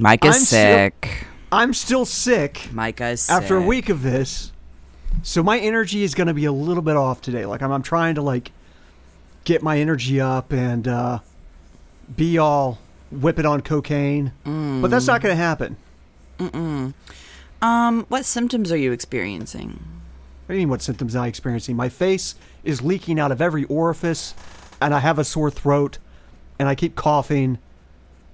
Micah's I'm still- sick. I'm still sick Micah's sick. after a week of this, so my energy is going to be a little bit off today. Like I'm, I'm trying to like get my energy up and uh, be all whip it on cocaine, but that's not going to happen. Um, what symptoms are you experiencing? What do you mean? What symptoms am I experiencing? My face is leaking out of every orifice, and I have a sore throat, and I keep coughing.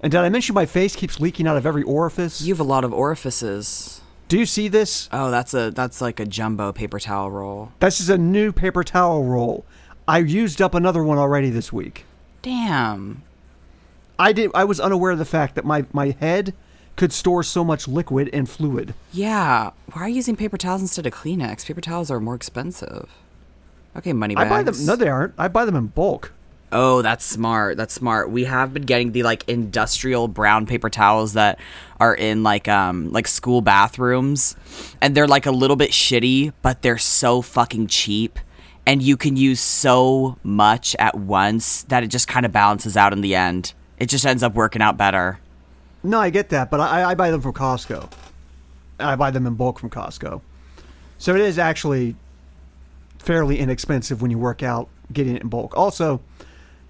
And did I mention my face keeps leaking out of every orifice? You have a lot of orifices. Do you see this? Oh, that's a that's like a jumbo paper towel roll. This is a new paper towel roll. I used up another one already this week. Damn. I did. I was unaware of the fact that my my head could store so much liquid and fluid. Yeah. Why are you using paper towels instead of Kleenex? Paper towels are more expensive. Okay, money I buy them. No, they aren't. I buy them in bulk. Oh, that's smart. That's smart. We have been getting the like industrial brown paper towels that are in like um like school bathrooms and they're like a little bit shitty, but they're so fucking cheap and you can use so much at once that it just kind of balances out in the end. It just ends up working out better. No, I get that, but I, I buy them from Costco. I buy them in bulk from Costco. So it is actually fairly inexpensive when you work out getting it in bulk. Also,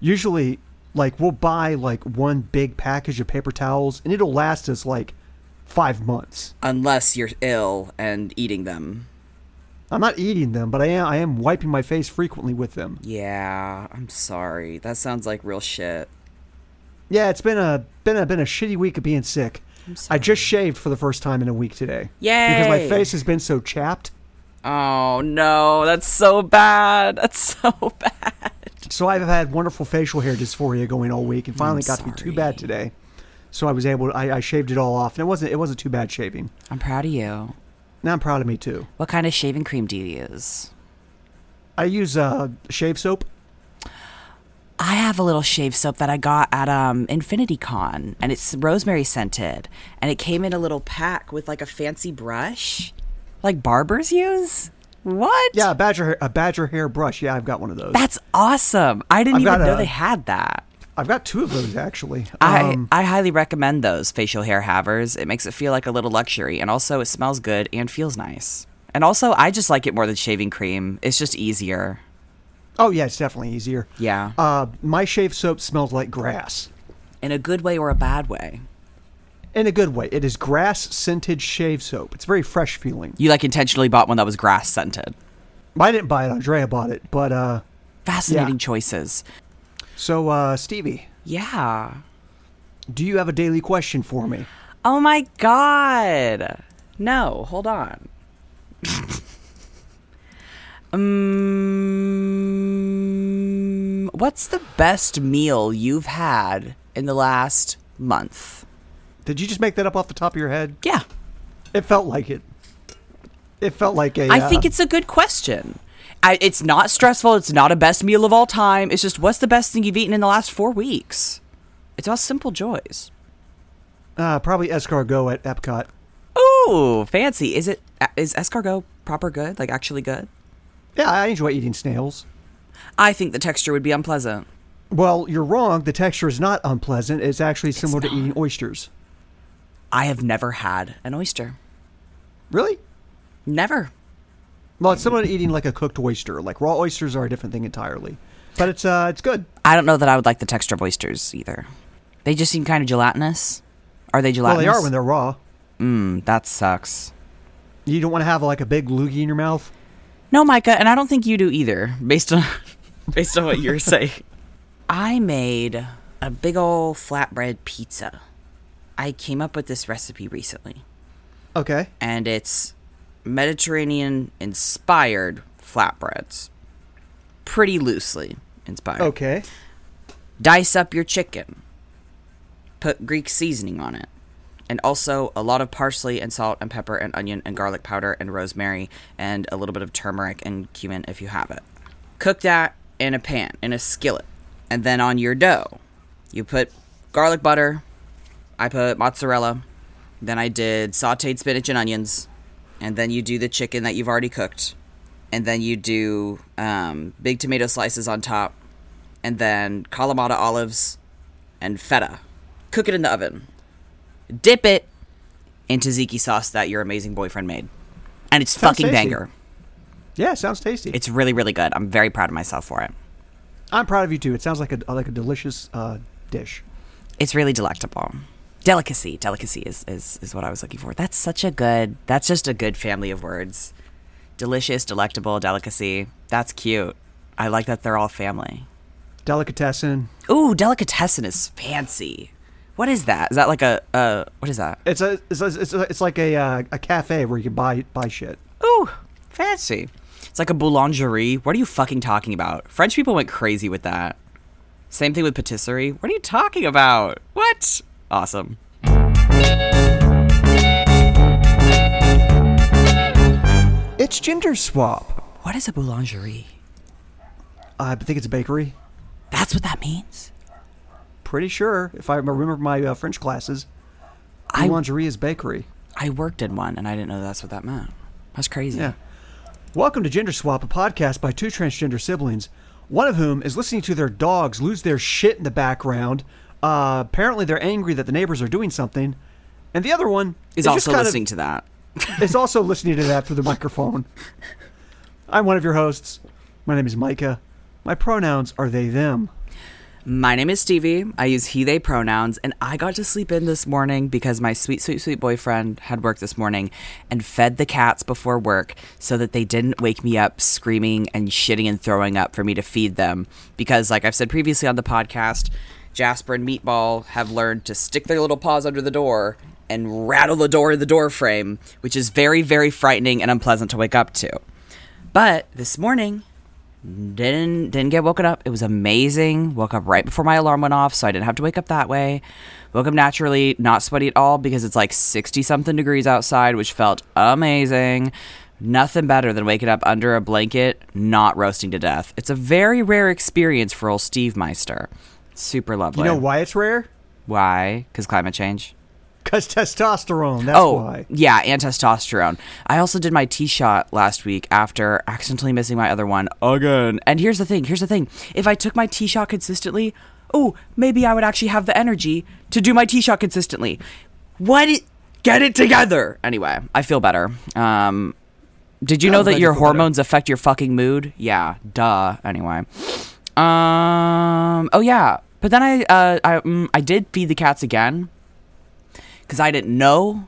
usually, like, we'll buy like one big package of paper towels and it'll last us like five months. Unless you're ill and eating them. I'm not eating them, but I am, I am wiping my face frequently with them. Yeah, I'm sorry. That sounds like real shit. Yeah, it's been a been a been a shitty week of being sick. I just shaved for the first time in a week today. Yeah. Because my face has been so chapped. Oh no, that's so bad. That's so bad. So I've had wonderful facial hair dysphoria going all week, and finally got to be too bad today. So I was able. To, I, I shaved it all off, and it wasn't. It wasn't too bad shaving. I'm proud of you. Now I'm proud of me too. What kind of shaving cream do you use? I use uh, shave soap. I have a little shave soap that I got at um Infinity Con and it's rosemary scented and it came in a little pack with like a fancy brush like barbers use. What? Yeah, a badger hair, a badger hair brush. Yeah, I've got one of those. That's awesome. I didn't I've even know a- they had that. I've got two of those actually. I, Um, I highly recommend those facial hair havers. It makes it feel like a little luxury and also it smells good and feels nice. And also I just like it more than shaving cream. It's just easier. oh yeah, it's definitely easier. Yeah. Uh, my shave soap smells like grass. In a good way or a bad way. In a good way. It is grass scented shave soap. It's very fresh feeling. You like intentionally bought one that was grass scented. I didn't buy it. Andrea bought it. But uh, Fascinating Yeah. choices. so uh, Stevie, Yeah. do you have a daily question for me? Oh my god. No, hold on. um, what's the best meal you've had in the last month? Did you just make that up off the top of your head? Yeah. It felt like it. It felt like a. I uh, think it's a good question. I, it's not stressful. It's not a best meal of all time. It's just what's the best thing you've eaten in the last four weeks? It's all simple joys. uh, probably escargot at Epcot. Ooh, fancy. Is it is escargot proper good? Like actually good? Yeah, I enjoy eating snails. I think the texture would be unpleasant. Well, you're wrong. The texture is not unpleasant. It's actually similar to eating oysters. I have never had an oyster. Really? Never. Well, it's similar to eating like a cooked oyster. Like raw oysters are a different thing entirely. But it's uh, it's good. I don't know that I would like the texture of oysters either. They just seem kind of gelatinous. Are they Well, gelatinous? they are when they're raw. Mm, that sucks. You don't want to have like a big loogie in your mouth. No, Micah, and I don't think you do either, based on based on what you're saying. I made a big old flatbread pizza. I came up with this recipe recently, Okay. and it's Mediterranean inspired flatbreads. Pretty loosely inspired. Okay. Dice up your chicken. Put Greek seasoning on it. And also a lot of parsley and salt and pepper and onion and garlic powder and rosemary and a little bit of turmeric and cumin if you have it. Cook that in a pan, in a skillet. And then on your dough, you put garlic butter. I put mozzarella. Then I did sauteed spinach and onions. And then you do the chicken that you've already cooked. And then you do um, big tomato slices on top and then Kalamata olives and feta. Cook it in the oven. dip it into tzatziki sauce that your amazing boyfriend made, and it's Sounds fucking tasty. banger. Yeah, sounds tasty. It's really really good. I'm very proud of myself for it. I'm proud of you too. It sounds like a like a delicious uh, dish. It's really delectable. Delicacy, delicacy is, is is what I was looking for. That's such a good. That's just a good family of words. Delicious, delectable, delicacy. That's cute. I like that they're all family. Delicatessen. Ooh, delicatessen is fancy. What is that? Is that like a uh? What is that? It's a it's a, it's, a, it's like a uh, a cafe where you can buy buy shit. Ooh, fancy. It's like a boulangerie. What are you fucking talking about? French people went crazy with that. Same thing with patisserie. What are you talking about? What? Awesome. It's gender swap. What is a boulangerie? I think it's a bakery. That's what that means. Pretty sure, if I remember my uh, French classes, I lingerie is bakery. I worked in one and I didn't know that's what that meant. That's crazy. Yeah. Welcome to Gender Swap, a podcast by two transgender siblings, one of whom is listening to their dogs lose their shit in the background. Uh, apparently, they're angry that the neighbors are doing something, and the other one Is also kind of- listening to that. is also listening to that through the microphone. I'm one of your hosts. My name is Micah. My pronouns are they, them. My name is Stevie. I use he, they pronouns, and I got to sleep in this morning because my sweet, sweet, sweet boyfriend had work this morning and fed the cats before work so that they didn't wake me up screaming and shitting and throwing up for me to feed them. Because, like I've said previously on the podcast, Jasper and Meatball have learned to stick their little paws under the door and rattle the door in the door frame, which is very, very frightening and unpleasant to wake up to. But this morning, didn't didn't get woken up. It was amazing. Woke up right before my alarm went off, so I didn't have to wake up that way. Woke up naturally, not sweaty at all because it's like sixty something degrees outside, which felt amazing. Nothing better than waking up under a blanket, not roasting to death. It's a very rare experience for old Steve Meister. Super lovely. You know why it's rare? Why? Because climate change. Because testosterone. That's oh, why. yeah, and testosterone. I also did my T shot last week after accidentally missing my other one again. And here's the thing. Here's the thing. If I took my T shot consistently, oh, maybe I would actually have the energy to do my T shot consistently. What? Get it together. Anyway, I feel better. Um, did you know that your feel better. hormones affect your fucking mood? Yeah, duh. Anyway, um, oh yeah, but then I, uh, I, mm, I did feed the cats again because I didn't know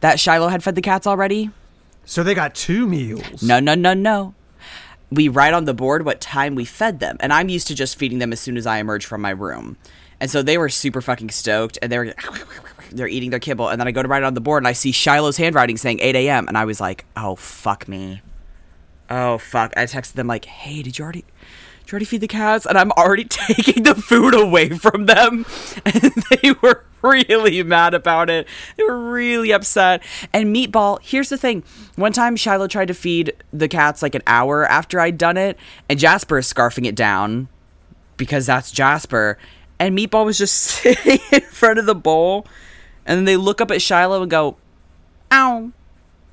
that Shiloh had fed the cats already. So they got two meals. No, no, no, no. We write on the board what time we fed them, and I'm used to just feeding them as soon as I emerge from my room. And so they were super fucking stoked, and they were they're eating their kibble, and then I go to write it on the board, and I see Shiloh's handwriting saying 8 a.m., and I was like, oh fuck me, oh fuck. I texted them like, hey, did you already? You already feed the cats? And I'm already taking the food away from them. And they were really mad about it. They were really upset. And Meatball, here's the thing. One time Shiloh tried to feed the cats like an hour after I'd done it, and Jasper is scarfing it down because that's Jasper. And Meatball was just sitting in front of the bowl. And then they look up at Shiloh and go, ow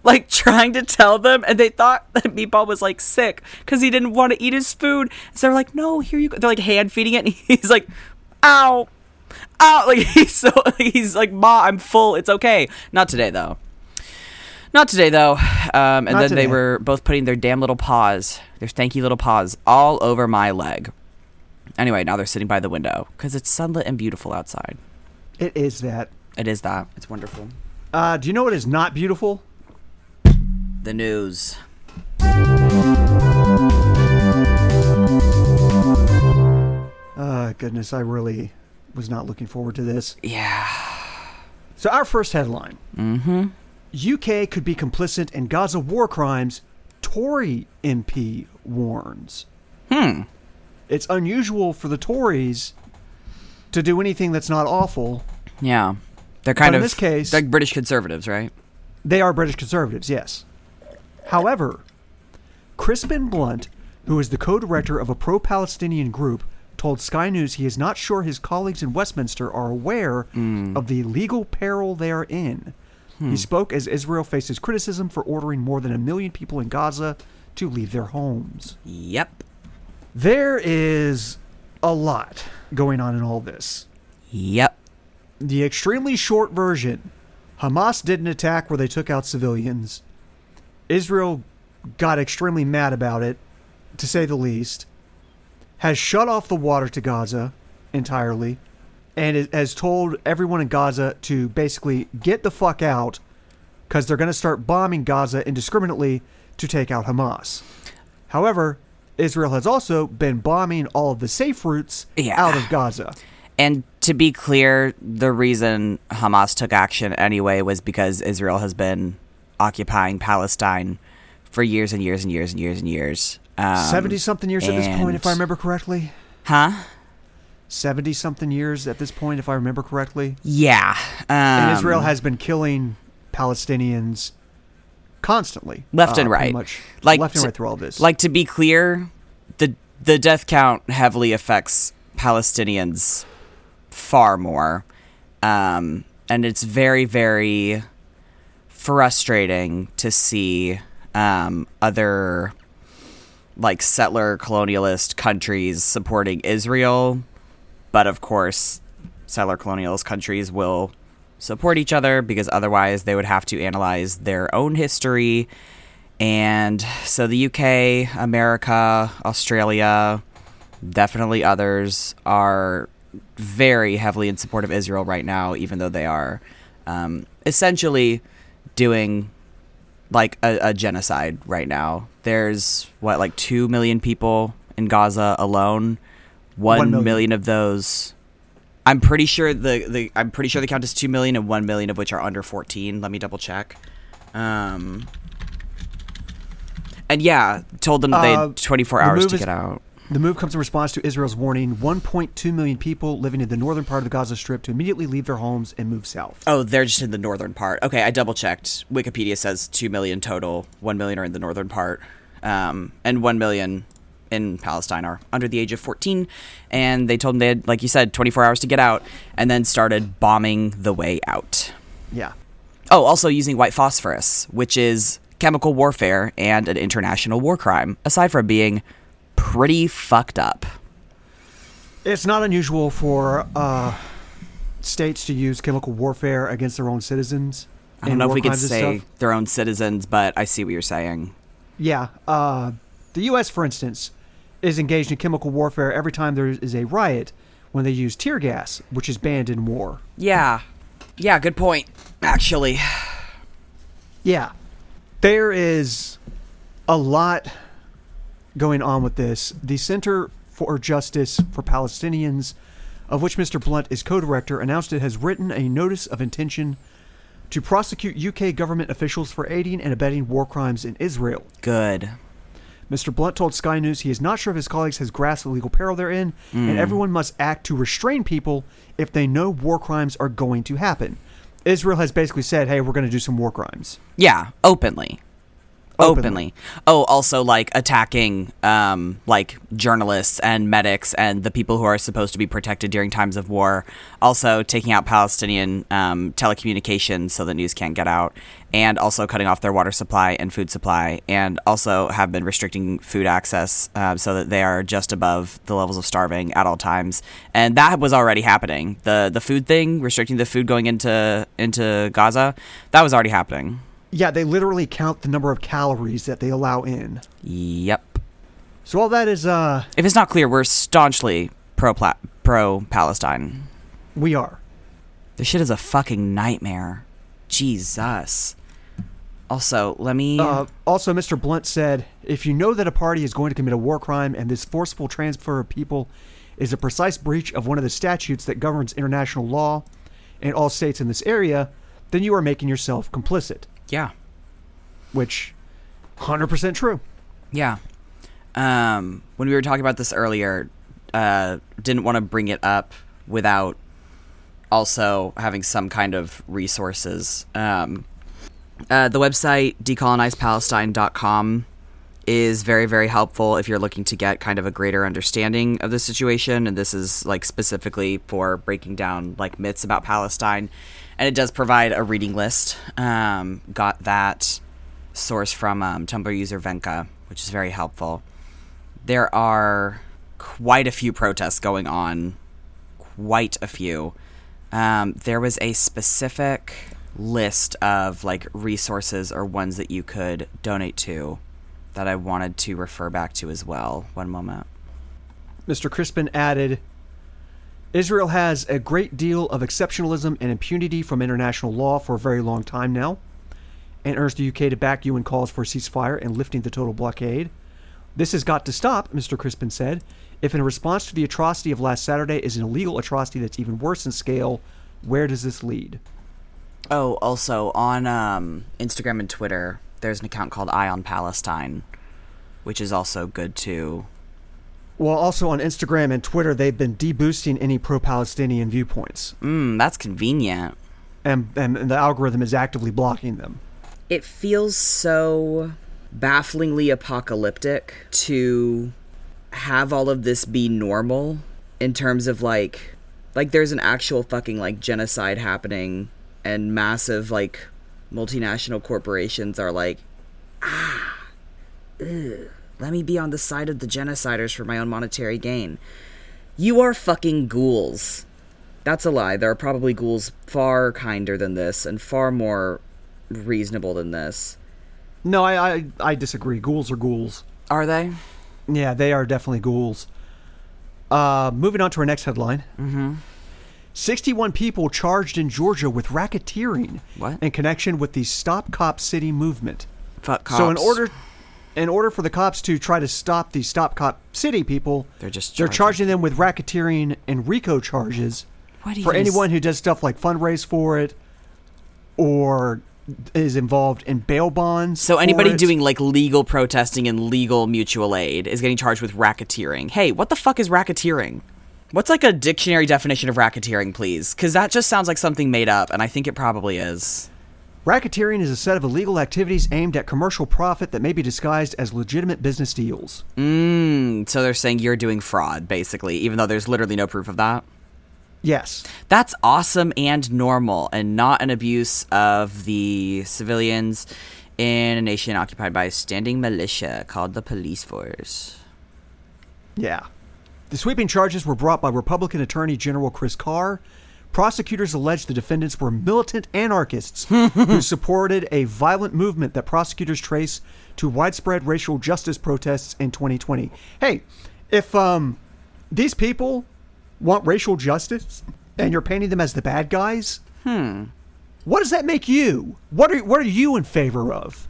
like trying to tell them and they thought that meatball was like sick because he didn't want to eat his food. So they're like no here you go. They're like hand feeding it and he's like ow ow like he's so he's like ma i'm full. It's okay. Not today though. Not today though. Um, and Not then they were both putting their damn little paws their stanky little paws all over my leg. Anyway now they're sitting by the window because it's sunlit and beautiful outside. It is that. it is that. It's wonderful. Uh, do you know what is not beautiful? The news Uh, goodness, I really was not looking forward to this. yeah So our first headline: mm-hmm UK could be complicit in Gaza war crimes. Tory MP warns. hmm It's unusual for the Tories to do anything that's not awful. Yeah. They're kind But in of this case- like British conservatives, right? They are British conservatives, yes. However, Crispin Blunt, who is the co director of a pro Palestinian group, told Sky News he is not sure his colleagues in Westminster are aware hmm. of the legal peril they are in. He hmm. spoke as Israel faces criticism for ordering more than a million people in Gaza to leave their homes. Yep. There is a lot going on in all this. Yep. the extremely short version Hamas didn't attack where they took out civilians. Israel got extremely mad about it, to say the least. Has shut off the water to Gaza entirely, and has told everyone in Gaza to basically get the fuck out because they're going to start bombing Gaza indiscriminately to take out Hamas. However, Israel has also been bombing all of the safe routes Yeah. out of Gaza. And to be clear, the reason Hamas took action anyway was because Israel has been occupying Palestine for years and years and years and years and years. Um, 70 something years at this point, if I remember correctly. Huh? 70 something years at this point, if I remember correctly. Yeah. Um, And Israel has been killing Palestinians constantly, Left and right. much Like, left and to- right through all this. Like to be clear, the the death count heavily affects Palestinians far more, um, and it's very very frustrating to see um, other like settler colonialist countries supporting Israel, but of course, settler colonialist countries will support each other because otherwise they would have to analyze their own history. And so the UK, America, Australia, definitely others are very heavily in support of Israel right now, even though they are um, essentially doing like a, a genocide right now. There's what, like 2 million people in Gaza alone. One One million. million of those. I'm pretty sure the, the I'm pretty sure the count is two million and one million of which are under 14. Let me double check. Um, and yeah, told them that they Uh, had 24 hours to is- get out. The move comes in response to Israel's warning 1.2 million people living in the northern part of the Gaza Strip to immediately leave their homes and move south. Oh, they're just in the northern part. Okay, I double checked. Wikipedia says 2 million total. 1 million are in the northern part. Um, and 1 million in Palestine are under the age of 14. And they told them they had, like you said, 24 hours to get out and then started bombing the way out. Yeah. Oh, also using white phosphorus, which is chemical warfare and an international war crime, aside from being pretty fucked up. It's not unusual for uh, states to use chemical warfare against their own citizens. I don't know if we could and say their own citizens, but I see what you're saying. Yeah. Uh, the U.S., for instance, is engaged in chemical warfare every time there is a riot when they use tear gas, which is banned in war. Yeah. Yeah, good point, actually. Yeah. There is a lot going on with this. The Center for Justice for Palestinians, of which Mr. Blunt is co director, announced it has written a notice of intention to prosecute UK government officials for aiding and abetting war crimes in Israel. Good. Mr. Blunt told Sky News he is not sure if his colleagues has grasped the legal peril they're in, Mm. and everyone must act to restrain people if they know war crimes are going to happen. Israel has basically said, hey, we're going to do some war crimes. Yeah, openly. Openly. Openly. Oh, also like attacking um like journalists and medics and the people who are supposed to be protected during times of war. Also taking out Palestinian um, telecommunications so the news can't get out, and also cutting off their water supply and food supply, and also have been restricting food access um, so that they are just above the levels of starving at all times. And that was already happening. the The food thing, restricting the food going into into Gaza, that was already happening. Yeah, they literally count the number of calories that they allow in. Yep. So all that is, uh, If it's not clear, we're staunchly pro pro Palestine. we are. This shit is a fucking nightmare. Jesus. Also, let me. Uh, also, Mr. Blunt said, if you know that a party is going to commit a war crime and this forceful transfer of people is a precise breach of one of the statutes that governs international law in all states in this area, then you are making yourself complicit. Yeah. Which, 100% true. Yeah. Um, when we were talking about this earlier, uh, didn't want to bring it up without also having some kind of resources. Um, uh, the website decolonizepalestine.com is very, very helpful if you're looking to get kind of a greater understanding of the situation. And this is like specifically for breaking down like myths about Palestine. And it does provide a reading list. Um, got that source from um, Tumblr user Venka, which is very helpful. There are quite a few protests going on, quite a few. Um, there was a specific list of like resources or ones that you could donate to that I wanted to refer back to as well. One moment. Mr. Crispin added Israel has a great deal of exceptionalism and impunity from international law for a very long time now, and urged the UK to back UN calls for a ceasefire and lifting the total blockade. This has got to stop, Mr. Crispin said. If in response to the atrocity of last Saturday is an illegal atrocity that's even worse in scale, where does this lead? Oh, also on um, Instagram and Twitter, there's an account called Eye on Palestine, which is also good too. Well, also on Instagram and Twitter, they've been deboosting any pro Palestinian viewpoints, Mm, that's convenient. and, and the algorithm is actively blocking them. It feels so bafflingly apocalyptic to have all of this be normal in terms of like like there's an actual fucking like genocide happening and massive like multinational corporations are like ah ugh, let me be on the side of the genociders for my own monetary gain. You are fucking ghouls. That's a lie. There are probably ghouls far kinder than this and far more reasonable than this. No, I, I, I disagree. Ghouls are ghouls. Are they? Yeah, they are definitely ghouls. Uh, moving on to our next headline. Mm-hmm. 61 people charged in Georgia with racketeering What? in connection with the Stop Cop City movement. Fuck cops. So in order in order for the cops to try to stop the Stop Cop City people, They're just they're charging. charging them with racketeering and RICO charges What for even anyone is- who does stuff like fundraise for it or is involved in bail bonds. So for anybody it. doing like legal protesting and legal mutual aid is getting charged with racketeering. Hey, what the fuck is racketeering? What's like a dictionary definition of racketeering, please? Because that just sounds like something made up, and I think it probably is. Racketeering is a set of illegal activities aimed at commercial profit that may be disguised as legitimate business deals. Mm, so they're saying you're doing fraud, basically, even though there's literally no proof of that. Yes. That's awesome and normal, and not an abuse of the civilians in a nation occupied by a standing militia called the police force. Yeah. The sweeping charges were brought by Republican Attorney General Chris Carr. Prosecutors allege the defendants were militant anarchists who supported a violent movement that prosecutors trace to widespread racial justice protests in 2020. Hey, if um these people want racial justice and you're painting them as the bad guys, Hmm. what does that make you? What are what are you in favor of?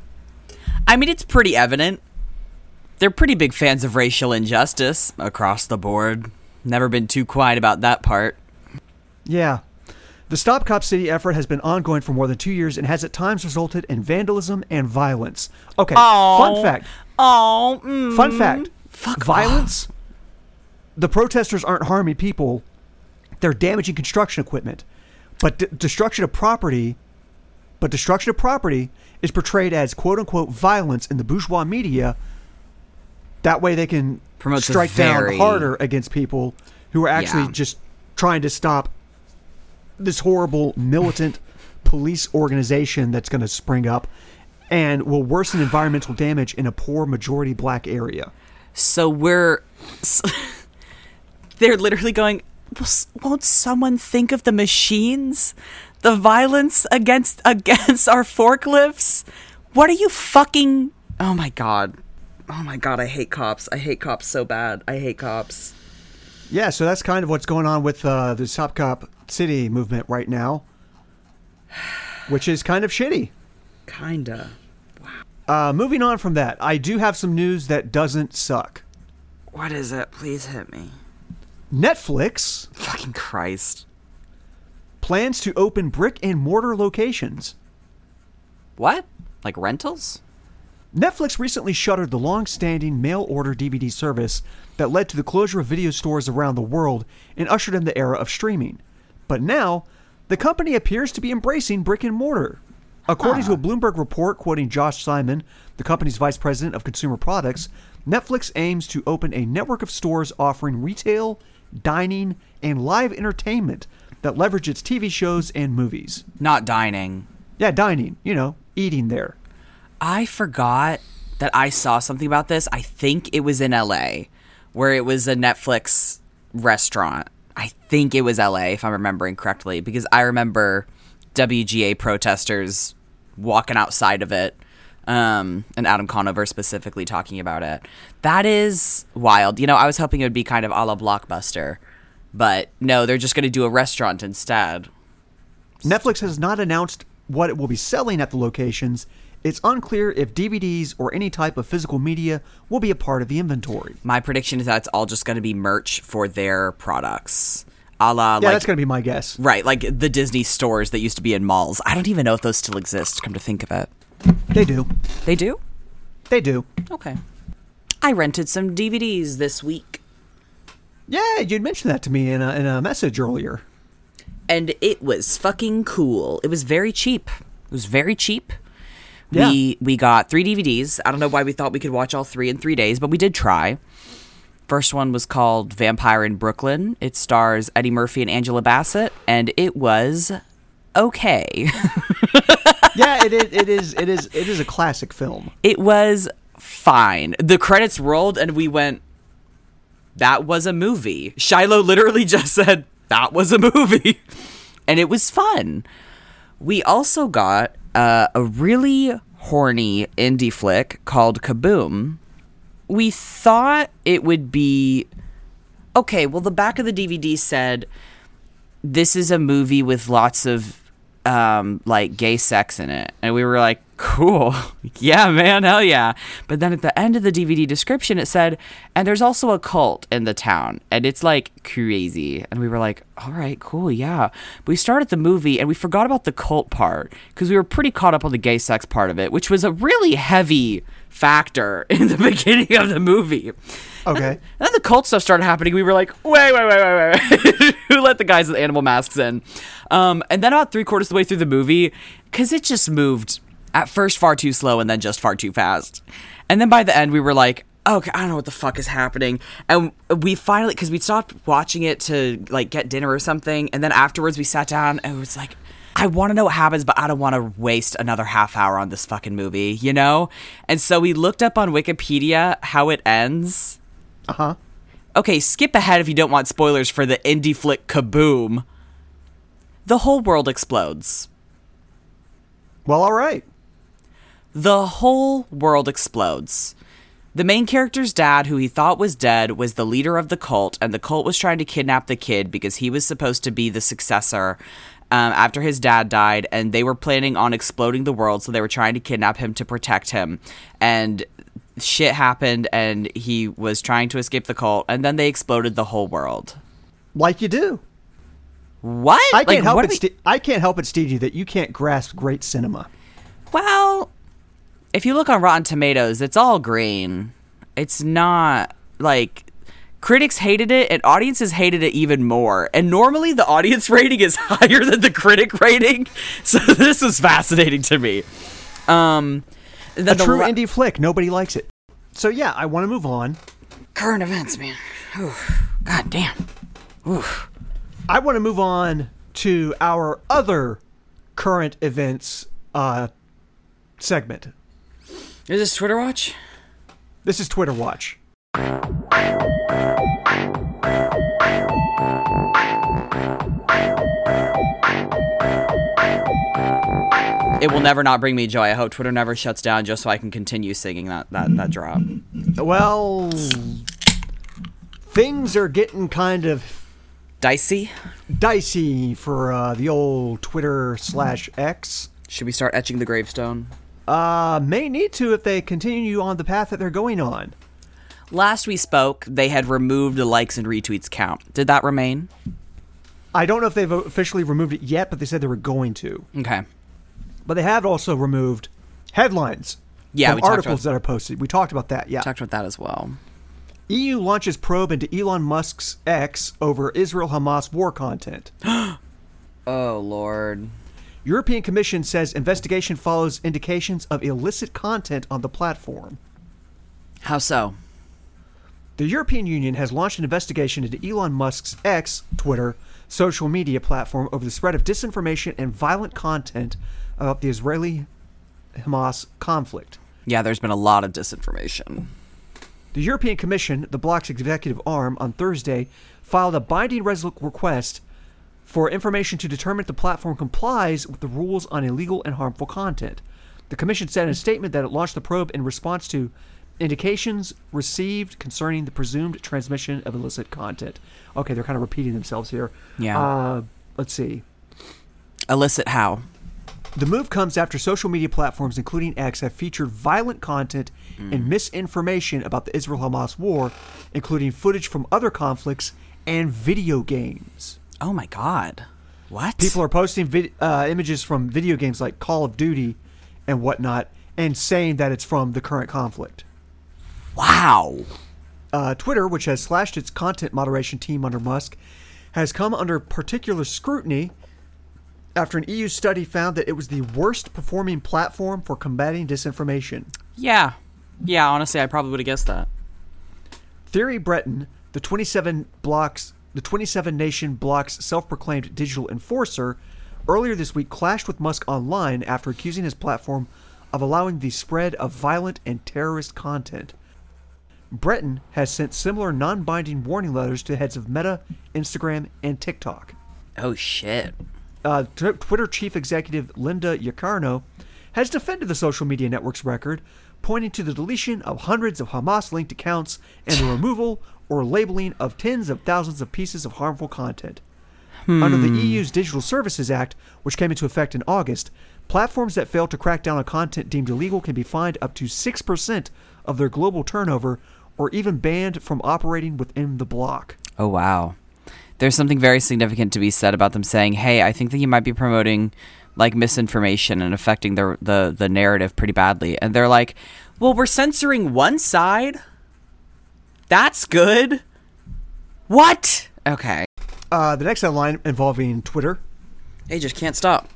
I mean, it's pretty evident. They're pretty big fans of racial injustice across the board. Never been too quiet about that part. Yeah. The Stop Cop City effort has been ongoing for more than two years and has at times resulted in vandalism and violence. Okay, fun fact. Oh, Fun mm. fact. Fuck violence. The protesters aren't harming people; they're damaging construction equipment. But d- destruction of property, but destruction of property is portrayed as "quote unquote" violence in the bourgeois media. That way, they can Promotes strike very- down harder against people who are actually Yeah. just trying to stop this horrible militant police organization that's going to spring up and will worsen environmental damage in a poor majority black area. So we're. s- they're literally going. Won't someone think of the machines, the violence against against our forklifts? What are you fucking? Oh my god! Oh my god! I hate cops. I hate cops so bad. I hate cops. Yeah, so that's kind of what's going on with uh, the Stop Cop City movement right now, which is kind of shitty. Kinda. Uh, moving on from that, I do have some news that doesn't suck. What is it? Please hit me. Netflix Fucking Christ. plans to open brick and mortar locations. What? Like rentals? Netflix recently shuttered the long standing mail order DVD service that led to the closure of video stores around the world and ushered in the era of streaming. But now, the company appears to be embracing brick and mortar. According to a ah. Bloomberg report quoting Josh Simon, the company's vice president of consumer products, Netflix aims to open a network of stores offering retail, dining, and live entertainment that leverage its TV shows and movies. Not dining. Yeah, dining, you know, eating there. I forgot that I saw something about this. I think it was in LA where it was a Netflix restaurant. I think it was LA, if I'm remembering correctly, because I remember WGA protesters walking outside of it. Um, and Adam Conover specifically talking about it. That is wild. You know, I was hoping it would be kind of a la Blockbuster, but no, they're just going to do a restaurant instead. Netflix has not announced what it will be selling at the locations. It's unclear if DVDs or any type of physical media will be a part of the inventory. My prediction is that it's all just going to be merch for their products. A la, Yeah, like, that's going to be my guess. right, like the Disney stores that used to be in malls. I don't even know if those still exist, come to think of it. They do. They do? They do. Okay. I rented some DVDs this week, Yeah, you'd mentioned that to me in a, in a message earlier. and it was fucking cool. It was very cheap. It was very cheap. Yeah. We we got three DVDs. I don't know why we thought we could watch all three in three days, but we did try. First one was called Vampire in Brooklyn. It stars Eddie Murphy and Angela Bassett, and it was okay. Yeah, it is. It is. It is. It is a classic film. it was fine. The credits rolled, and we went, that was a movie. Shiloh literally just said, that was a movie. And it was fun. We also got uh, a really horny indie flick called Kaboom. We thought it would be okay. Well, the back of the DVD said, this is a movie with lots of um, like gay sex in it. And we were like, cool. yeah, man, hell yeah. But then at the end of the DVD description, it said, and there's also a cult in the town. And it's like crazy. And we were like, all right, cool, yeah. But we started the movie and we forgot about the cult part because we were pretty caught up on the gay sex part of it, which was a really heavy factor in the beginning of the movie. Okay. And then the cult stuff started happening. We were like, wait, wait, wait, wait, wait. Who let the guys with animal masks in? Um, and then about three quarters of the way through the movie, because it just moved at first far too slow and then just far too fast. And then by the end, we were like, okay, I don't know what the fuck is happening. And we finally, because we stopped watching it to like get dinner or something. And then afterwards, we sat down and it was like, I want to know what happens, but I don't want to waste another half hour on this fucking movie, you know? And so we looked up on Wikipedia how it ends. Uh huh. Okay, skip ahead if you don't want spoilers for the indie flick Kaboom. The whole world explodes. Well, all right. The whole world explodes. The main character's dad, who he thought was dead, was the leader of the cult, and the cult was trying to kidnap the kid because he was supposed to be the successor um, after his dad died, and they were planning on exploding the world, so they were trying to kidnap him to protect him. And shit happened, and he was trying to escape the cult, and then they exploded the whole world. Like you do. What? I can't Like, help it. we- I can't help it, Stevie, that you can't grasp great cinema. Well, if you look on Rotten Tomatoes, it's all green. It's not like critics hated it and audiences hated it even more. And normally the audience rating is higher than the critic rating. So this was fascinating to me. Um then A the true la- indie flick. Nobody likes it. So yeah, I want to move on. current events, man. God damn. Oof. I want to move on to our other current events uh, segment. Is this Twitter watch? This is Twitter Watch. It will never not bring me joy. I hope Twitter never shuts down just so I can continue singing that that, that drop. Well, things are getting kind of Dicey. dicey for uh, the old Twitter slash X. Should we start etching the gravestone? Uh, may need to if they continue on the path that they're going on. Last we spoke, they had removed the likes and retweets count. Did that remain? I don't know if they've officially removed it yet, but they said they were going to. Okay. But they have also removed headlines Yeah, from we articles about- that are posted. We talked about that. Yeah. Talked about that as well. EU launches probe into Elon Musk's X over Israel Hamas war content. Oh lord. European Commission says investigation follows indications of illicit content on the platform. How so? The European Union has launched an investigation into Elon Musk's X, Twitter, social media platform over the spread of disinformation and violent content about the Israeli Hamas conflict. Yeah, there's been a lot of disinformation. The European Commission, the bloc's executive arm, on Thursday filed a binding resolution request for information to determine if the platform complies with the rules on illegal and harmful content. The Commission said in a statement that it launched the probe in response to indications received concerning the presumed transmission of illicit content. Okay, they're kind of repeating themselves here. Yeah. Uh, let's see. Illicit how? The move comes after social media platforms, including X, have featured violent content and misinformation about the Israel Hamas war, including footage from other conflicts and video games. Oh my god. What? People are posting vid- uh, images from video games like Call of Duty and whatnot and saying that it's from the current conflict. Wow. Uh, Twitter, which has slashed its content moderation team under Musk, has come under particular scrutiny after an EU study found that it was the worst performing platform for combating disinformation. Yeah. Yeah, honestly, I probably would have guessed that. Thierry Breton, the 27 blocks, the 27 nation bloc's self-proclaimed digital enforcer, earlier this week clashed with Musk online after accusing his platform of allowing the spread of violent and terrorist content. Breton has sent similar non-binding warning letters to heads of Meta, Instagram, and TikTok. Oh shit. Uh, t- Twitter chief executive Linda Yaccarino has defended the social media network's record, pointing to the deletion of hundreds of Hamas linked accounts and the removal or labeling of tens of thousands of pieces of harmful content. Hmm. Under the EU's Digital Services Act, which came into effect in August, platforms that fail to crack down on content deemed illegal can be fined up to 6% of their global turnover or even banned from operating within the bloc. Oh wow. There's something very significant to be said about them saying, "Hey, I think that you might be promoting like misinformation and affecting the the the narrative pretty badly." And they're like, "Well, we're censoring one side. That's good." What? Okay. Uh, the next headline involving Twitter They just can't stop.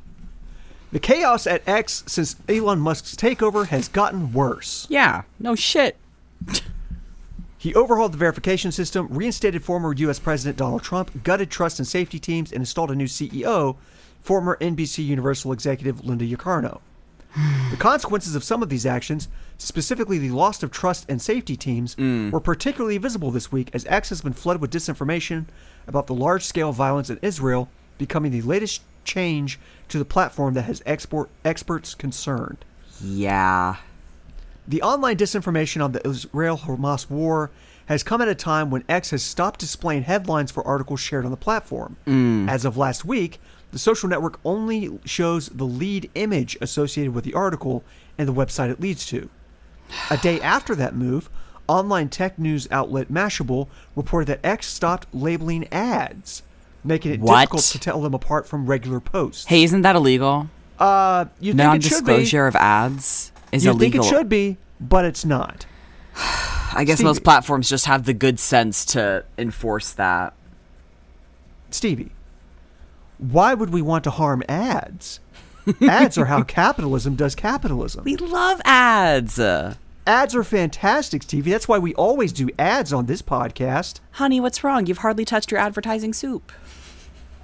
The chaos at X since Elon Musk's takeover has gotten worse. Yeah. No shit. He overhauled the verification system, reinstated former U.S. President Donald Trump, gutted trust and safety teams, and installed a new CEO, former NBC Universal executive Linda Yaccarino. The consequences of some of these actions, specifically the loss of trust and safety teams, mm. were particularly visible this week as X has been flooded with disinformation about the large scale violence in Israel, becoming the latest change to the platform that has export experts concerned. Yeah. The online disinformation on the Israel Hamas war has come at a time when X has stopped displaying headlines for articles shared on the platform. Mm. As of last week, the social network only shows the lead image associated with the article and the website it leads to. A day after that move, online tech news outlet Mashable reported that X stopped labeling ads, making it What? difficult to tell them apart from regular posts. Hey, isn't that illegal? uh, you think it should be? Non-disclosure of ads is You illegal. You think it should be, but it's not. I guess Stevie- most platforms just have the good sense to enforce that. Stevie, why would we want to harm ads? ads are how capitalism does capitalism. We love ads. Ads are fantastic, Stevie. That's why we always do ads on this podcast. Honey, what's wrong? You've hardly touched your advertising soup.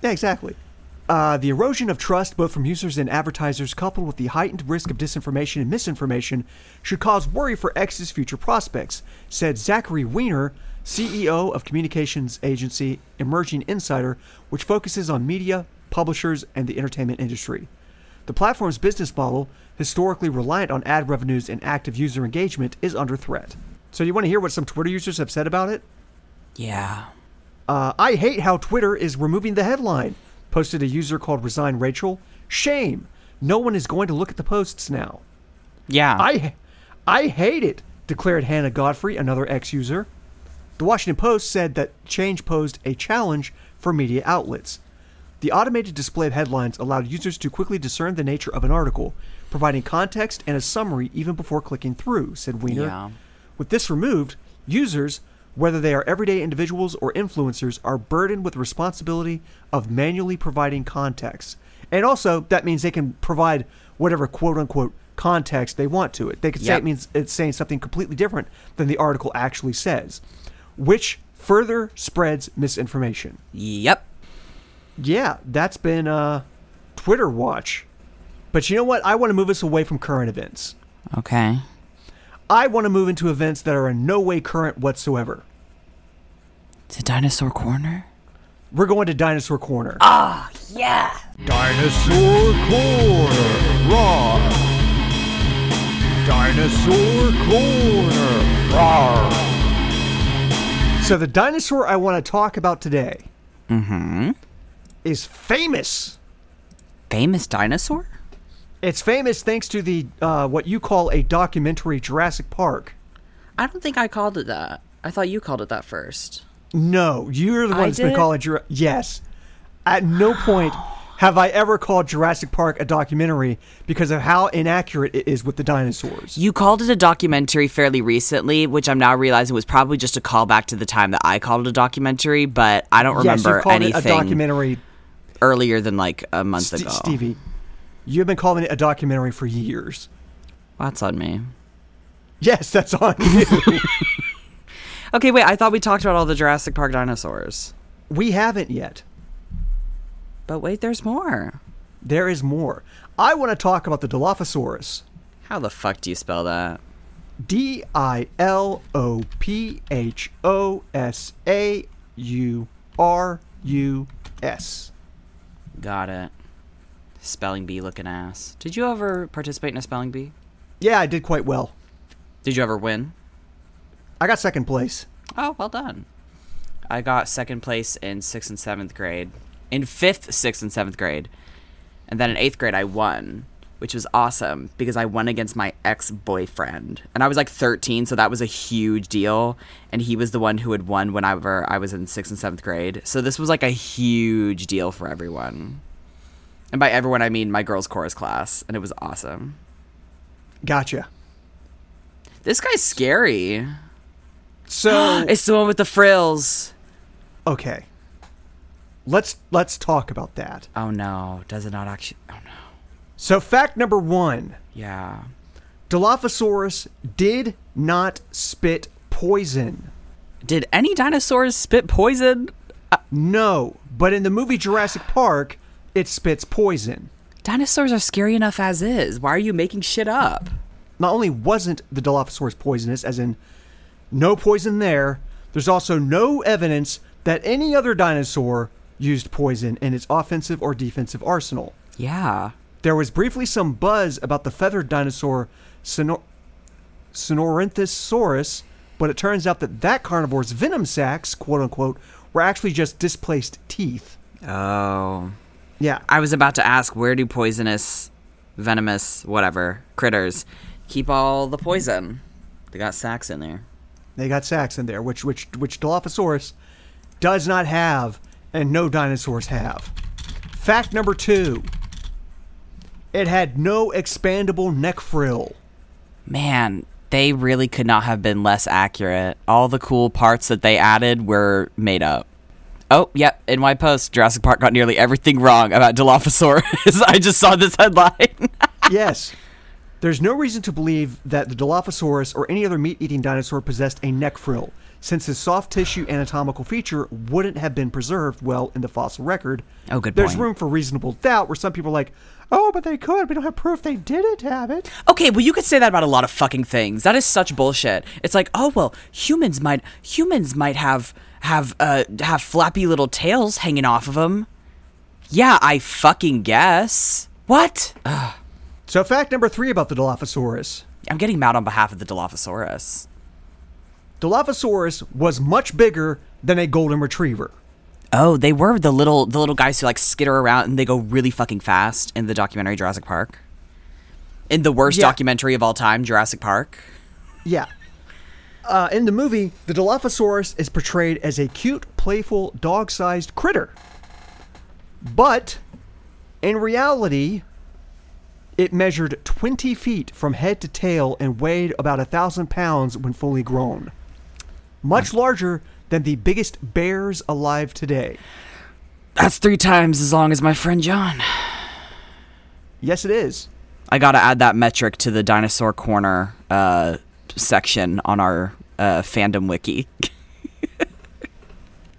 Yeah, exactly. Uh, the erosion of trust, both from users and advertisers, coupled with the heightened risk of disinformation and misinformation, should cause worry for X's future prospects, said Zachary Weiner, CEO of communications agency Emerging Insider, which focuses on media, publishers, and the entertainment industry. The platform's business model, historically reliant on ad revenues and active user engagement, is under threat. So, you want to hear what some Twitter users have said about it? Yeah. Uh, I hate how Twitter is removing the headline. Posted a user called Resign Rachel. Shame. No one is going to look at the posts now. Yeah. I, I hate it. Declared Hannah Godfrey, another ex-user. The Washington Post said that change posed a challenge for media outlets. The automated display of headlines allowed users to quickly discern the nature of an article, providing context and a summary even before clicking through, said Weiner. Yeah. With this removed, users, whether they are everyday individuals or influencers, are burdened with the responsibility of manually providing context. And also, that means they can provide whatever quote unquote context they want to it. They could say it means it's saying something completely different than the article actually says, which further spreads misinformation. Yep. Yeah, that's been uh, Twitter Watch. But you know what? I want to move us away from current events. Okay. I want to move into events that are in no way current whatsoever. To Dinosaur Corner? We're going to Dinosaur Corner. Ah, yeah. Dinosaur Corner. Raw. Dinosaur Corner. Raw. So the dinosaur I want to talk about today Mm-hmm. is famous. Famous dinosaur? It's famous thanks to the uh, what you call a documentary Jurassic Park. I don't think I called it that. I thought you called it that first. No, you're the one I that's been did? calling Jura- Yes. At no point have I ever called Jurassic Park a documentary because of how inaccurate it is with the dinosaurs. You called it a documentary fairly recently, which I'm now realizing was probably just a callback to the time that I called it a documentary, but I don't remember yes, you called anything it a documentary. earlier than like a month St- ago. Stevie, you've been calling it a documentary for years. That's on me. Yes, that's on you. Okay, wait, I thought we talked about all the Jurassic Park dinosaurs. we haven't yet. But wait, there's more. There is more. I want to talk about the Dilophosaurus. How the fuck do you spell that? D I L O P H O S A U R U S. Got it. Spelling bee looking ass. Did you ever participate in a spelling bee? Yeah, I did quite well. Did you ever win? I got second place. Oh, well done. I got second place in sixth and seventh grade. In fifth, sixth, and seventh grade. And then in eighth grade, I won, which was awesome because I won against my ex boyfriend. And I was like 13, so that was a huge deal. And he was the one who had won whenever I was in sixth and seventh grade. So this was like a huge deal for everyone. And by everyone, I mean my girls' chorus class. And it was awesome. Gotcha. This guy's scary. So It's the one with the frills. okay. Let's let's talk about that. Oh no, does it not actually? Oh no. So fact number 1, Yeah. Dilophosaurus did not spit poison. Did any dinosaurs spit poison? Uh, no, but in the movie Jurassic Park, it spits poison. Dinosaurs are scary enough as is. Why are you making shit up? Not only wasn't the Dilophosaurus poisonous, as in no poison there, there's also no evidence that any other dinosaur used poison in its offensive or defensive arsenal. Yeah. There was briefly some buzz about the feathered dinosaur Sinornithosaurus, but it turns out that that carnivore's venom sacs, quote unquote, were actually just displaced teeth. Oh. Yeah, I was about to ask where do poisonous, venomous, whatever, critters keep all the poison? They got sacks in there. they got sacs in there, which which which Dilophosaurus does not have, and no dinosaurs have. Fact number two: it had no expandable neck frill. Man, they really could not have been less accurate. All the cool parts that they added were made up. Oh, yep. In my post, Jurassic Park got nearly everything wrong about Dilophosaurus. I just saw this headline. yes. There's no reason to believe that the Dilophosaurus or any other meat eating dinosaur possessed a neck frill, since his soft tissue anatomical feature wouldn't have been preserved well in the fossil record. Oh, good There's point. room for reasonable doubt where some people are like, oh, but they could. We don't have proof they didn't have it. Okay, well you could say that about a lot of fucking things. That is such bullshit. It's like, oh well, humans might humans might have have uh have flappy little tails hanging off of them. Yeah, I fucking guess. What? Ugh, So, fact number three about the Dilophosaurus I'm getting mad on behalf of the Dilophosaurus. Dilophosaurus was much bigger than a golden retriever. Oh, they were the little the little guys who like skitter around and they go really fucking fast in the documentary Jurassic Park. In the worst Yeah. documentary of all time, Jurassic Park. Yeah. Uh, in the movie, the Dilophosaurus is portrayed as a cute, playful, dog sized critter. But in reality, it measured 20 feet from head to tail and weighed about a thousand pounds when fully grown. Much larger than the biggest bears alive today. That's three times as long as my friend John. Yes, it is. I gotta add that metric to the dinosaur corner uh, section on our uh, fandom wiki.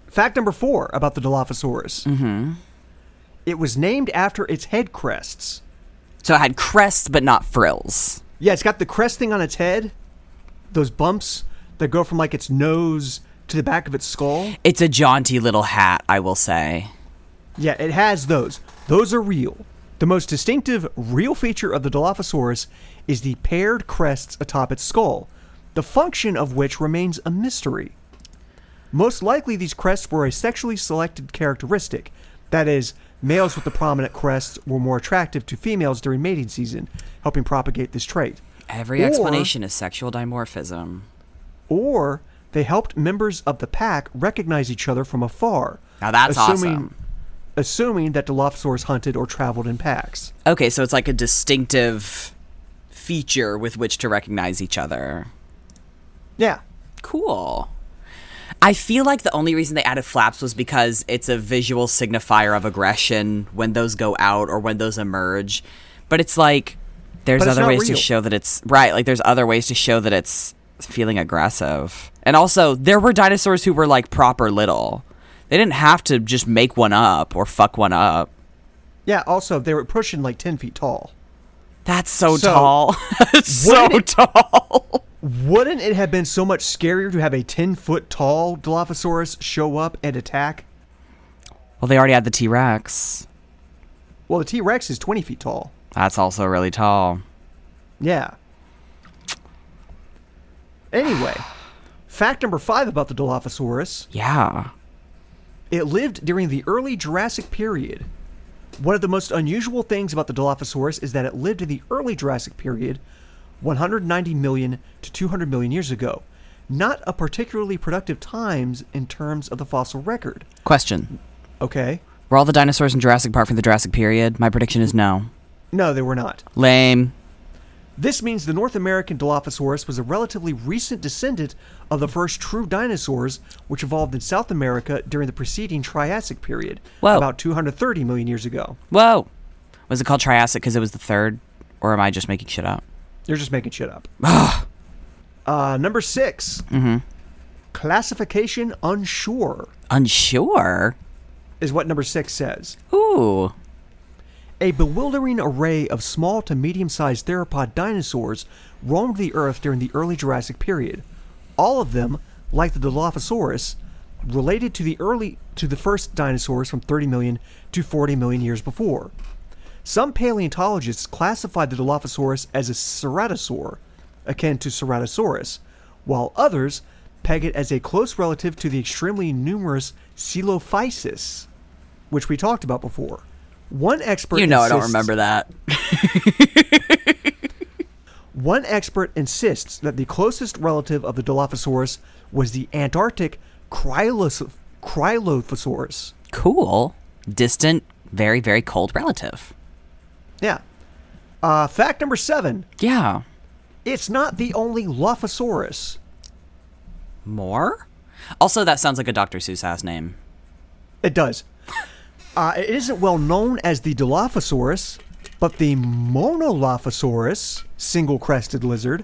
Fact number four about the Dilophosaurus. Mm-hmm. It was named after its head crests. so it had crests but not frills. Yeah, it's got the crest thing on its head, those bumps that go from like its nose to the back of its skull. It's a jaunty little hat, I will say. Yeah, it has those. Those are real. The most distinctive real feature of the Dilophosaurus is the paired crests atop its skull, the function of which remains a mystery. Most likely, these crests were a sexually selected characteristic. That is, males with the prominent crests were more attractive to females during mating season, helping propagate this trait. Every Or- explanation is sexual dimorphism. Or they helped members of the pack recognize each other from afar. Now that's awesome. Assuming that Dilophosaurus hunted or traveled in packs. Okay, so it's like a distinctive feature with which to recognize each other. Yeah, Cool. I feel like the only reason they added flaps was because it's a visual signifier of aggression when those go out or when those emerge. But it's like there's But other ways to show that it's right. Like there's other ways to show that it's feeling aggressive. And also, there were dinosaurs who were like proper little. They didn't have to just make one up or fuck one up. Yeah, also, they were pushing like 10 feet tall. That's so, So, tall. So it- tall. Wouldn't it have been so much scarier to have a 10 foot tall Dilophosaurus show up and attack? Well, they already had the T Rex. Well, the T Rex is 20 feet tall. That's also really tall. Yeah. Anyway, fact number five about the Dilophosaurus Yeah. it lived during the early Jurassic period. One of the most unusual things about the Dilophosaurus is that it lived in the early Jurassic period, 190 million to 200 million years ago. Not a particularly productive times in terms of the fossil record. Question. Okay? Were all the dinosaurs in Jurassic Park from the Jurassic period? My prediction is no. No, they were not. Lame. This means the North American Dilophosaurus was a relatively recent descendant of the first true dinosaurs, which evolved in South America during the preceding Triassic period, Whoa. about 230 million years ago. Whoa. Was it called Triassic because it was the third? Or am I just making shit up? You're just making shit up. uh, number 6 Mm-hmm. Classification unsure Unsure? is what number six says. Ooh. A bewildering array of small to medium sized theropod dinosaurs roamed the Earth during the early Jurassic period. All of them, like the Dilophosaurus, related to the early to the first dinosaurs from 30 million to 40 million years before. Some paleontologists classified the Dilophosaurus as a ceratosaur, akin to Ceratosaurus, while others peg it as a close relative to the extremely numerous Coelophysis, which we talked about before. One expert You know I don't insists- remember that. One expert insists that the closest relative of the Dilophosaurus was the Antarctic Crylos- Cryolophosaurus. Cool. Distant, very, very cold relative. Yeah. Uh, fact number seven Yeah. it's not the only Lophosaurus. More? Also, that sounds like a Dr. Seuss ass name. It does. Uh, it isn't well known as the Dilophosaurus, but the Monolophosaurus, single crested lizard,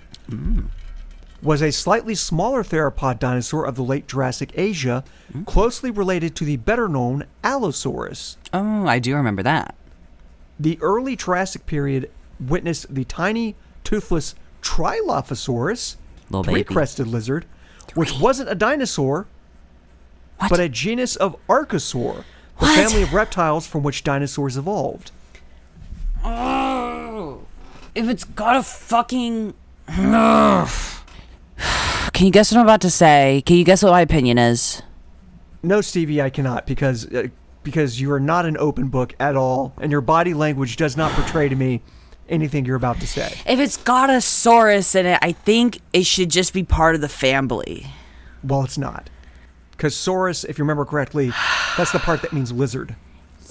was a slightly smaller theropod dinosaur of the late Jurassic Asia, closely related to the better known Allosaurus. Oh, I do remember that. The early Jurassic period witnessed the tiny, toothless Trilophosaurus, three-crested lizard, which wasn't a dinosaur, What? but a genus of Archosaur, the What? family of reptiles from which dinosaurs evolved. Oh, if it's got a fucking. Can you guess what I'm about to say? Can you guess what my opinion is? No, Stevie, I cannot because uh, because you are not an open book at all, and your body language does not portray to me anything you're about to say. If it's got a saurus in it, I think it should just be part of the family. Well, it's not. Because Saurus, if you remember correctly, that's the part that means lizard.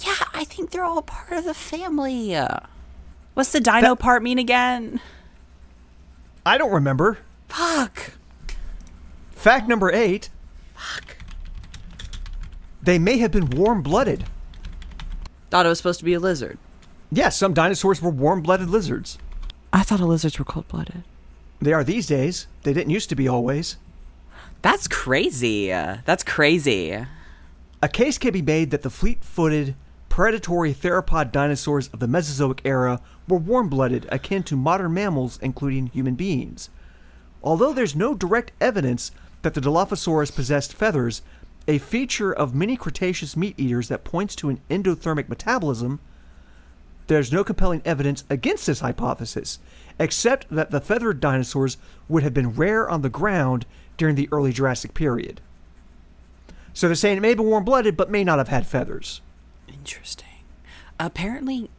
Yeah, I think they're all part of the family. What's the dino part mean again? I don't remember. Fuck. Fact number eight. Fuck. They may have been warm blooded. Thought it was supposed to be a lizard. Yes, some dinosaurs were warm blooded lizards. I thought lizards were cold blooded. They are these days. They didn't used to be always. That's crazy. That's crazy. A case can be made that the fleet footed, predatory theropod dinosaurs of the Mesozoic era were warm blooded, akin to modern mammals, including human beings. Although there's no direct evidence that the Dilophosaurus possessed feathers, a feature of many Cretaceous meat eaters that points to an endothermic metabolism, there's no compelling evidence against this hypothesis, except that the feathered dinosaurs would have been rare on the ground during the early Jurassic period. So they're saying it may have been warm blooded, but may not have had feathers. Interesting. Apparently,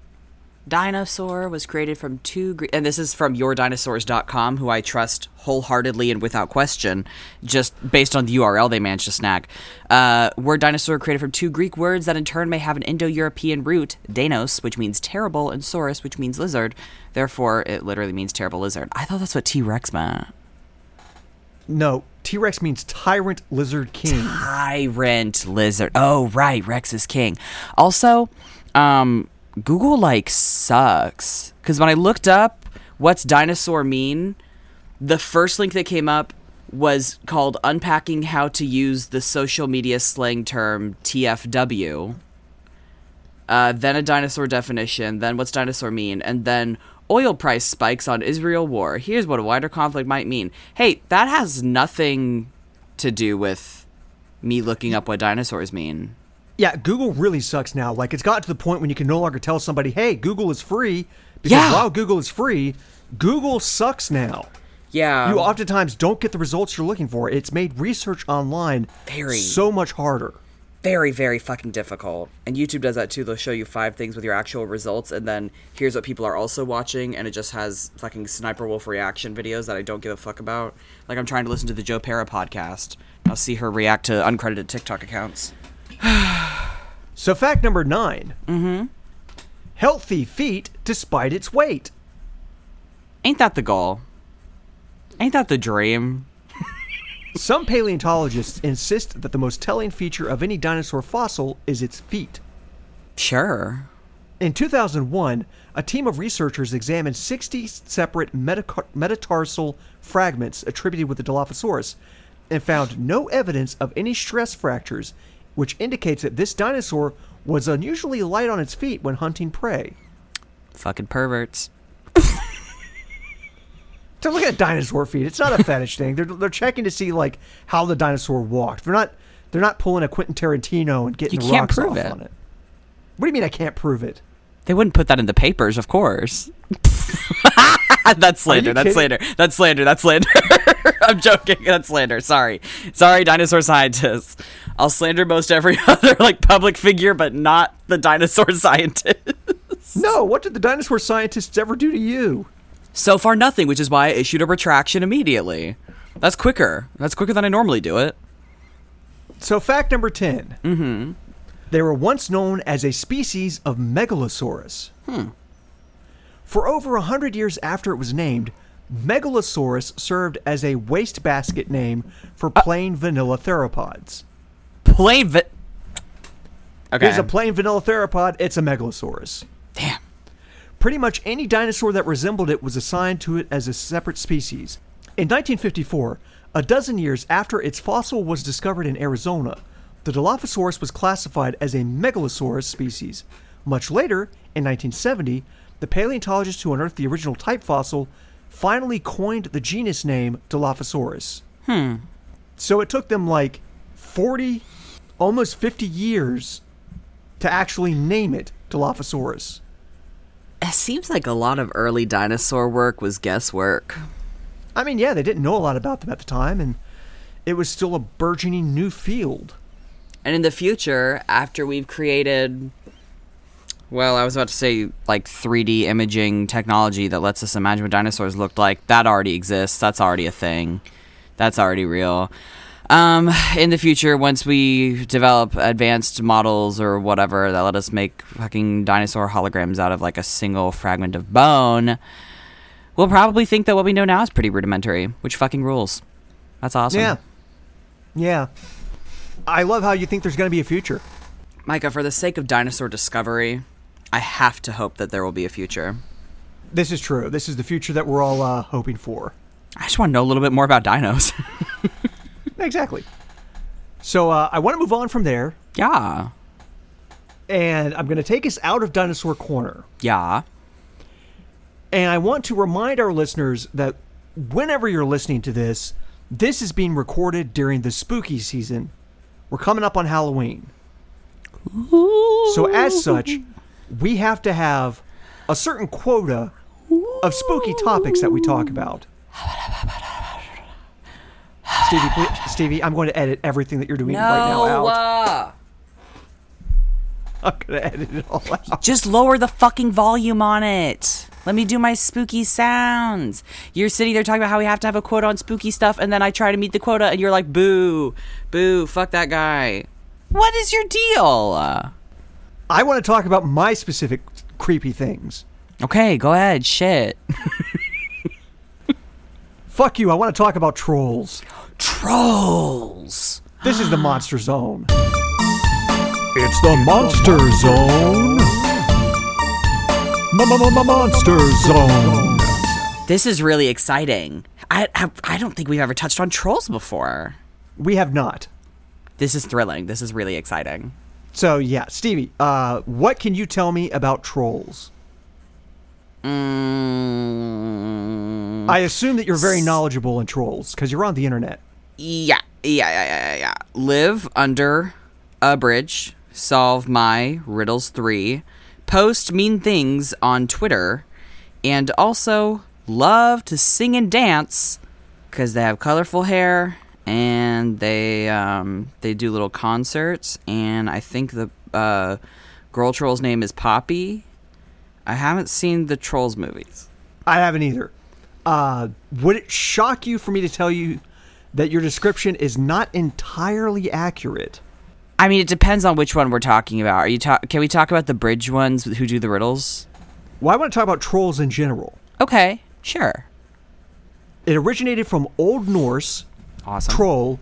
dinosaur was created from two and this is from yourdinosaurs.com who i trust wholeheartedly and without question just based on the url they managed to snag uh, word dinosaur created from two greek words that in turn may have an indo-european root danos which means terrible and saurus which means lizard therefore it literally means terrible lizard i thought that's what t-rex meant No, T Rex means tyrant lizard king. tyrant lizard. Oh right rex is king. Also um google like sucks. Because when i looked up what's dinosaur mean the first link that came up was called unpacking how to use the social media slang term tfw uh, then a dinosaur definition then what's dinosaur mean and then oil price spikes on israel war here's what a wider conflict might mean hey that has nothing to do with me looking up what dinosaurs mean Yeah, Google really sucks now. Like it's gotten to the point when you can no longer tell somebody, "Hey, Google is free," because Yeah. while Google is free, Google sucks now. yeah you oftentimes don't get the results you're looking for. It's made research online Very. so much harder. Very very fucking difficult. And youtube does that too. They'll show you five things with your actual results and then here's what people are also watching and it just has fucking sniper wolf reaction videos that i don't give a fuck about. Like i'm trying to listen to the joe Pera podcast. I'll see her react to uncredited tiktok accounts. So fact number 9 Mm-hmm. Healthy feet despite its weight. ain't that the goal? Ain't that the dream Some paleontologists insist that the most telling feature of any dinosaur fossil is its feet. sure In 2001, a team of researchers examined 60 separate metacar- metatarsal fragments attributed with the Dilophosaurus and found no evidence of any stress fractures, which indicates that this dinosaur was unusually light on its feet when hunting prey. fucking perverts So look at dinosaur feet. It's not a fetish thing. They're, they're checking to see like how the dinosaur walked. They're not they're not pulling a Quentin Tarantino and getting You the can't rocks prove off it. on it. What do you mean I can't prove it? They wouldn't put that in the papers, of course. that's slander. That's kidding? slander. That's slander. That's slander. I'm joking. That's slander. Sorry. Sorry, dinosaur scientists. I'll slander most every other like public figure, but not the dinosaur scientist. No, what did the dinosaur scientists ever do to you? So far, nothing, which is why I issued a retraction immediately. That's quicker. That's quicker than I normally do it. So, fact number 10. Mm-hmm. They were once known as a species of Megalosaurus. Hmm. For over a hundred years after it was named, Megalosaurus served as a wastebasket name for plain vanilla theropods. Plain vi- Okay. Here's a plain vanilla theropod, it's a Megalosaurus. Damn. Pretty much any dinosaur that resembled it was assigned to it as a separate species. In 1954, a dozen years after its fossil was discovered in Arizona, the Dilophosaurus was classified as a Megalosaurus species. Much later, in 1970, the paleontologist who unearthed the original type fossil finally coined the genus name Dilophosaurus. Hmm. So it took them like 40, almost 50 years to actually name it Dilophosaurus. It seems like a lot of early dinosaur work was guesswork. I mean, yeah, they didn't know a lot about them at the time, and it was still a burgeoning new field. And in the future, after we've created, well, I was about to say like 3D imaging technology that lets us imagine what dinosaurs looked like, that already exists. That's already a thing. That's already real. Um, in the future, once we develop advanced models or whatever that let us make fucking dinosaur holograms out of like a single fragment of bone, we'll probably think that what we know now is pretty rudimentary, which fucking rules. That's awesome. Yeah. Yeah. I love how you think there's going to be a future. Micah, for the sake of dinosaur discovery, I have to hope that there will be a future. This is true. This is the future that we're all uh, hoping for. I just want to know a little bit more about dinos. Exactly. So uh, I want to move on from there, yeah. and I'm going to take us out of Dinosaur Corner. Yeah. And I want to remind our listeners that whenever you're listening to this, this is being recorded during the spooky season. We're coming up on Halloween. So, as such, we have to have a certain quota of spooky topics that we talk about. Stevie, please, Stevie, I'm going to edit everything that you're doing right now out. uh, I'm going to edit it all out. just lower the fucking volume on it. Let me do my spooky sounds. You're sitting there talking about how we have to have a quota on spooky stuff, and then I try to meet the quota, and you're like, boo, boo, fuck that guy. What is your deal? Uh, I want to talk about my specific creepy things. okay, go ahead. Shit. Fuck you, I want to talk about trolls. Trolls. This is the Monster Zone. It's the Monster Zone. Monster Zone. This is really exciting. I, I I don't think we've ever touched on trolls before. We have not. This is thrilling. This is really exciting. So, yeah, Stevie, uh, what can you tell me about trolls? Mm, I assume that you're very knowledgeable in trolls because you're on the internet. yeah, yeah, yeah, yeah, yeah. Live under a bridge. Solve my riddles three. Post mean things on Twitter, and also love to sing and dance because they have colorful hair and they um, they do little concerts. And I think the uh, girl troll's name is Poppy. I haven't seen the Trolls movies. I haven't either. Uh, would it shock you for me to tell you that your description is not entirely accurate? I mean, it depends on which one we're talking about. Are you talk? Can we talk about the bridge ones who do the riddles? Well, I want to talk about trolls in general. Okay, sure. It originated from Old Norse Awesome. troll,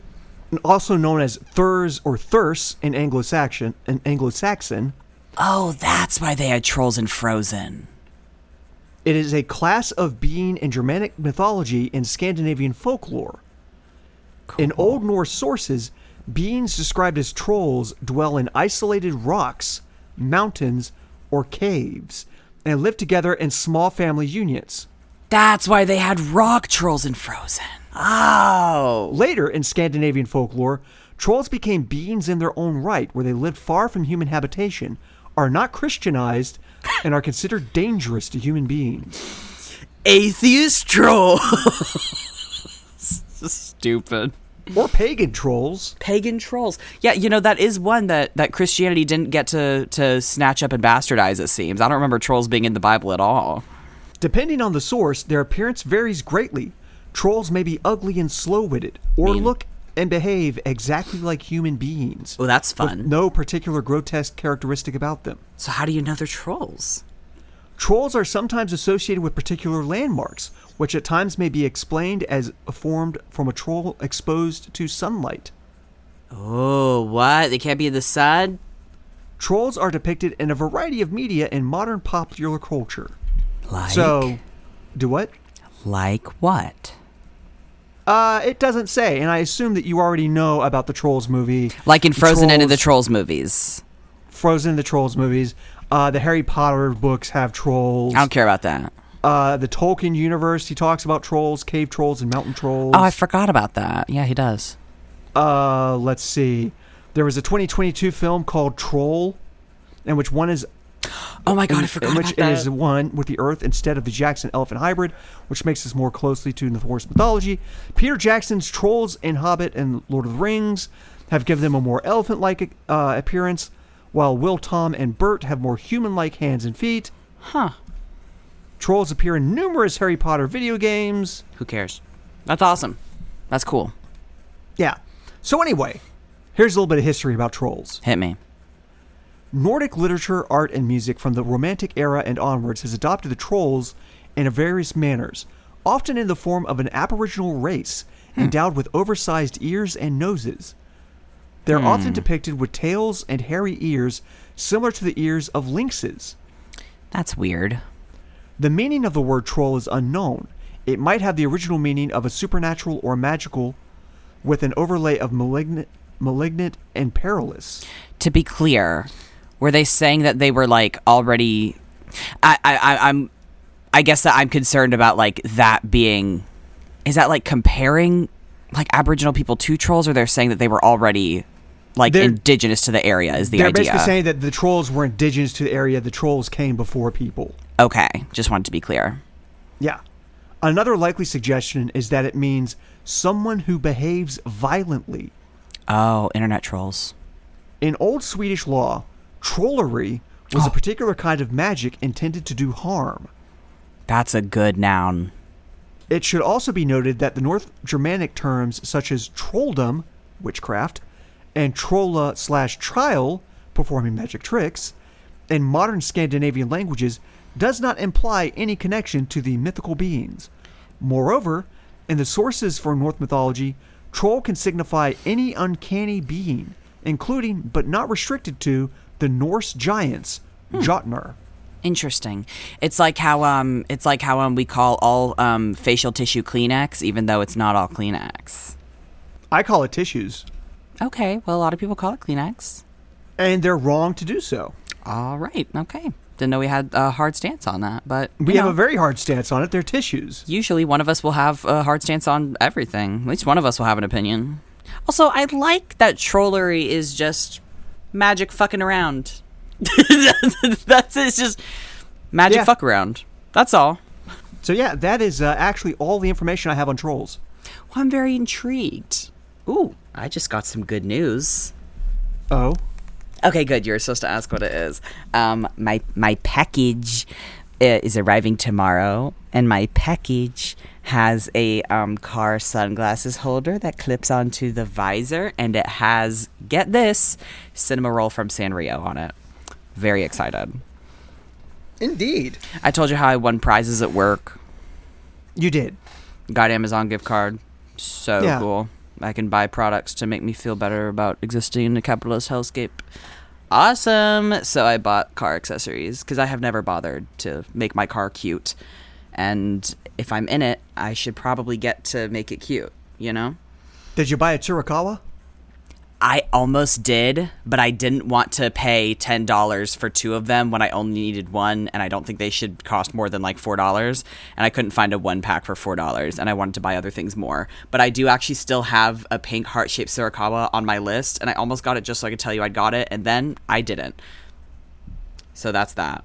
also known as thurs or thurs in Anglo-Saxon. In Anglo-Saxon, oh, that's why they had trolls in Frozen. it is a class of being in Germanic mythology and Scandinavian folklore. In Old Norse sources, beings described as trolls dwell in isolated rocks, mountains, or caves, and live together in small family unions. That's why they had rock trolls in Frozen. Oh. Later in Scandinavian folklore, trolls became beings in their own right, where they lived far from human habitation, are not Christianized, and are considered dangerous to human beings. Atheist troll. Stupid. Or pagan trolls. Pagan trolls. Yeah, you know that is one that that Christianity didn't get to to snatch up and bastardize. It seems. I don't remember trolls being in the Bible at all. Depending on the source, their appearance varies greatly. Trolls may be ugly and slow witted, or Mean. look and behave exactly like human beings. Oh, that's fun. no particular grotesque characteristic about them. So how do you know they're trolls? Trolls are sometimes associated with particular landmarks, which at times may be explained as formed from a troll exposed to sunlight. Oh, what? They can't be in the sun? Trolls are depicted in a variety of media in modern popular culture. Like So, do what? like what? Uh, it doesn't say, and I assume that you already know about the Trolls movie. Like in The Frozen and in the Trolls- movies. Frozen, the Trolls movies. Uh, the Harry Potter books have trolls. I don't care about that. Uh, the Tolkien universe, he talks about trolls, cave trolls, and mountain trolls. Oh, I forgot about that. Yeah, he does. Uh, let's see. There was a 2022 film called Troll, in which one is Oh my god, I forgot in which about that. is one with the Earth instead of the Jackson elephant hybrid, which makes us more closely to the Norse mythology. Peter Jackson's Trolls in Hobbit and Lord of the Rings have given them a more elephant-like uh, appearance, while Will, Tom, and Bert have more human-like hands and feet. Huh. Trolls appear in numerous Harry Potter video games. Who cares? That's awesome. That's cool. Yeah. So anyway, here's a little bit of history about trolls. Hit me. Nordic literature, art, and music from the Romantic era and onwards has adopted the trolls in various manners, often in the form of an aboriginal race endowed with oversized ears and noses. They're hmm. often depicted with tails and hairy ears similar to the ears of lynxes. That's weird. The meaning of the word troll is unknown. It might have the original meaning of a supernatural or magical with an overlay of malignant, malignant and perilous. To be clear, were they saying that they were like already? I, I, I'm, I guess that I'm concerned about like that being is that like comparing like Aboriginal people to trolls, or they're saying that they were already like They're- indigenous to the area? Is the They're idea? basically saying that the trolls were indigenous to the area. The trolls came before people. okay, just wanted to be clear. Yeah. Another likely suggestion is that it means someone who behaves violently. Oh, internet trolls. In Old Swedish law, trollery was a oh. particular kind of magic intended to do harm. That's a good noun. It should also be noted that the North Germanic terms such as trolldom, witchcraft, and trolla slash trial, performing magic tricks, in modern Scandinavian languages does not imply any connection to the mythical beings. Moreover, in the sources for Norse mythology, troll can signify any uncanny being, including but not restricted to the Norse giants, Jotnar. Interesting. It's like how um it's like how um we call all um facial tissue Kleenex, even though it's not all Kleenex. I call it tissues, Okay, well a lot of people call it Kleenex. and they're wrong to do so. All right, okay. Didn't know we had a hard stance on that, but We you have a very hard stance on it. They're tissues. usually one of us will have a hard stance on everything. At least one of us will have an opinion. Also, I like that trollery is just magic fucking around. That's it's just magic Yeah. fuck around. That's all. So yeah, that is uh, actually all the information I have on trolls. Well, I'm very intrigued. Ooh, I just got some good news. Oh, Okay, good. You're supposed to ask what it is. Um, my my package uh, is arriving tomorrow, and my package has a um, car sunglasses holder that clips onto the visor, and it has get this Cinnamoroll from Sanrio on it. Very excited. indeed. I told you how I won prizes at work. You did. Got Amazon gift card. So Yeah. cool. I can buy products to make me feel better about existing in a capitalist hellscape. Awesome. So I bought car accessories because I have never bothered to make my car cute. And if I'm in it, I should probably get to make it cute, you know? Did you buy a Tsurikawa? I almost did, but I didn't want to pay ten dollars for two of them when I only needed one, and I don't think they should cost more than like four dollars. And I couldn't find a one pack for four dollars, and I wanted to buy other things more. But I do actually still have a pink heart shaped Tsurikawa on my list, and I almost got it just so I could tell you I got it, and then I didn't. So that's that.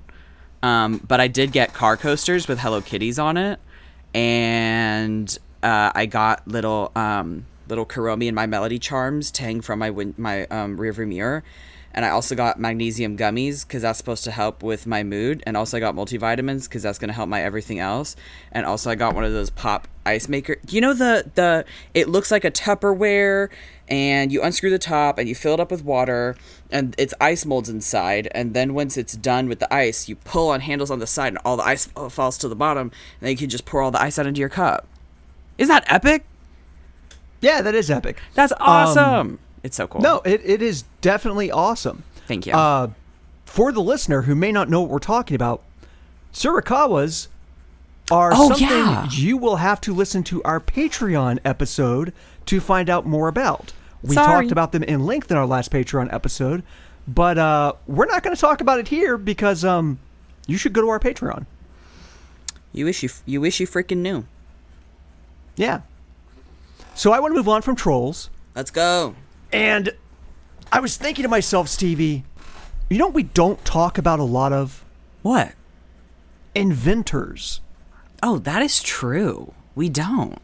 Um, but I did get car coasters with Hello Kitties on it, and uh, I got little um, little Kuromi and my Melody charms tang from my win- my um, rearview mirror, and I also got magnesium gummies because that's supposed to help with my mood, and also I got multivitamins because that's gonna help my everything else, and also I got one of those pop ice maker. You know the the it looks like a Tupperware, and you unscrew the top and you fill it up with water, and it's ice molds inside, and then once it's done with the ice, you pull on handles on the side, and all the ice falls to the bottom, and then you can just pour all the ice out into your cup. Isn't that epic? Yeah, that is epic. That's awesome. it's so cool. No, it, it is definitely awesome. Thank you. Uh, for the listener who may not know what we're talking about, Tsurikawas are Oh, something yeah. you will have to listen to our Patreon episode to find out more about. We Sorry. talked about them in length in our last Patreon episode, but uh, we're not going to talk about it here because um, you should go to our Patreon. you wish you you wish you freaking knew. Yeah. So I want to move on from trolls. Let's go. And I was thinking to myself, Stevie, you know what we don't talk about a lot of? What? Inventors. Oh, that is true. We don't.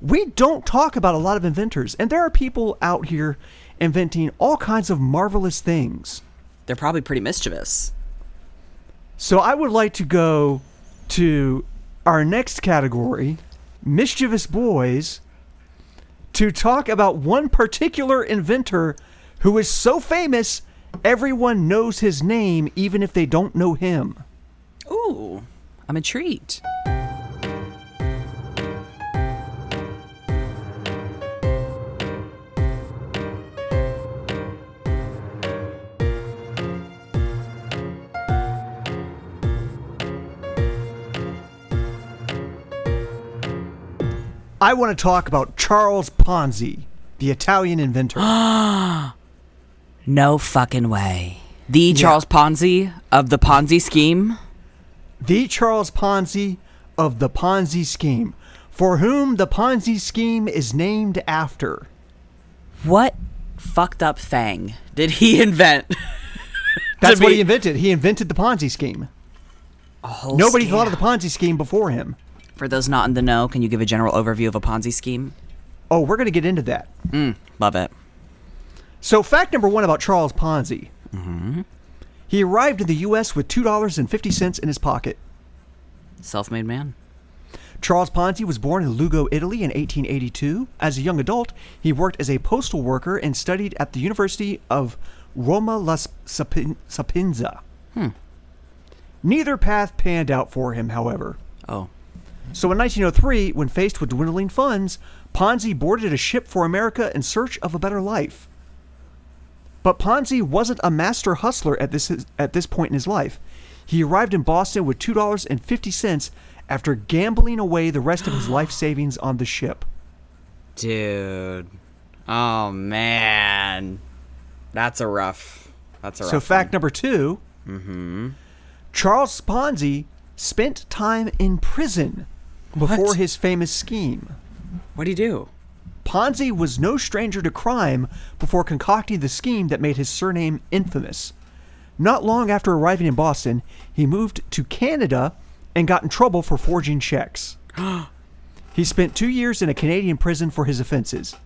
We don't talk about a lot of inventors. And there are people out here inventing all kinds of marvelous things. They're probably pretty mischievous. So I would like to go to our next category, mischievous boys, to talk about one particular inventor who is so famous everyone knows his name even if they don't know him. Ooh, I'm intrigued. I want to talk about Charles Ponzi, the Italian inventor. No fucking way. The Charles Ponzi of the Ponzi scheme. the Charles Ponzi of the Ponzi scheme. for whom the Ponzi scheme is named after. What fucked up thing did he invent? That's what be- he invented. He invented the Ponzi scheme. Nobody scam. thought of the Ponzi scheme before him. For those not in the know, can you give a general overview of a Ponzi scheme? Oh, we're going to get into that. Mm, love it. So, fact number one about Charles Ponzi. He arrived in the U.S. with $2.50 in his pocket. Self-made man. Charles Ponzi was born in Lugo, Italy in 1882. As a young adult, he worked as a postal worker and studied at the University of Roma La Sapin- Sapienza. Neither path panned out for him, however. Oh, So in 1903, when faced with dwindling funds, Ponzi boarded a ship for America in search of a better life. But Ponzi wasn't a master hustler at this at this point in his life. He arrived in Boston with two dollars and fifty cents after gambling away the rest of his life savings on the ship. dude. Oh man, that's a rough. That's a rough. So fact one. number 2 Mm-hmm. Charles Ponzi spent time in prison before What? his famous scheme. What do he do? Ponzi was no stranger to crime before concocting the scheme that made his surname infamous. Not long after arriving in Boston, he moved to Canada and got in trouble for forging checks. he spent two years in a Canadian prison for his offenses.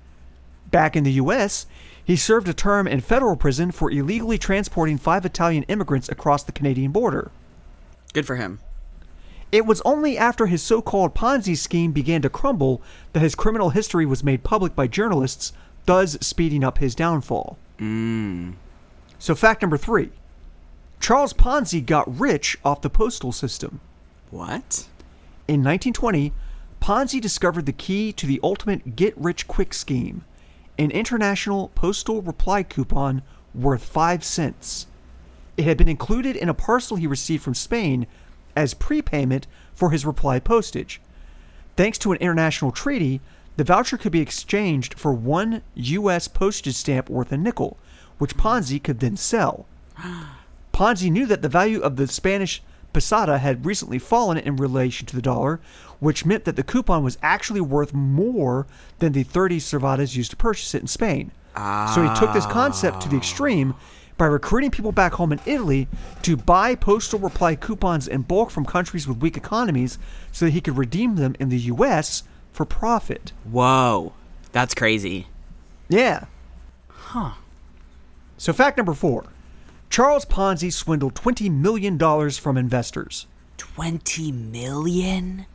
Back in the U.S., he served a term in federal prison for illegally transporting five Italian immigrants across the Canadian border. Good for him. It was only after his so called Ponzi scheme began to crumble that his criminal history was made public by journalists, thus speeding up his downfall. Mm. So, fact number three Charles Ponzi got rich off the postal system. What? In 1920, Ponzi discovered the key to the ultimate get rich quick scheme an international postal reply coupon worth 5 cents. It had been included in a parcel he received from Spain as prepayment for his reply postage. Thanks to an international treaty, the voucher could be exchanged for one U.S. postage stamp worth a nickel, which Ponzi could then sell. Ponzi knew that the value of the Spanish peseta had recently fallen in relation to the dollar, which meant that the coupon was actually worth more than the 30 cervadas used to purchase it in Spain. So he took this concept to the extreme by recruiting people back home in Italy to buy postal reply coupons in bulk from countries with weak economies so that he could redeem them in the US for profit. Whoa, that's crazy. Yeah. Huh. So, fact number four Charles Ponzi swindled $20 million from investors. Twenty million?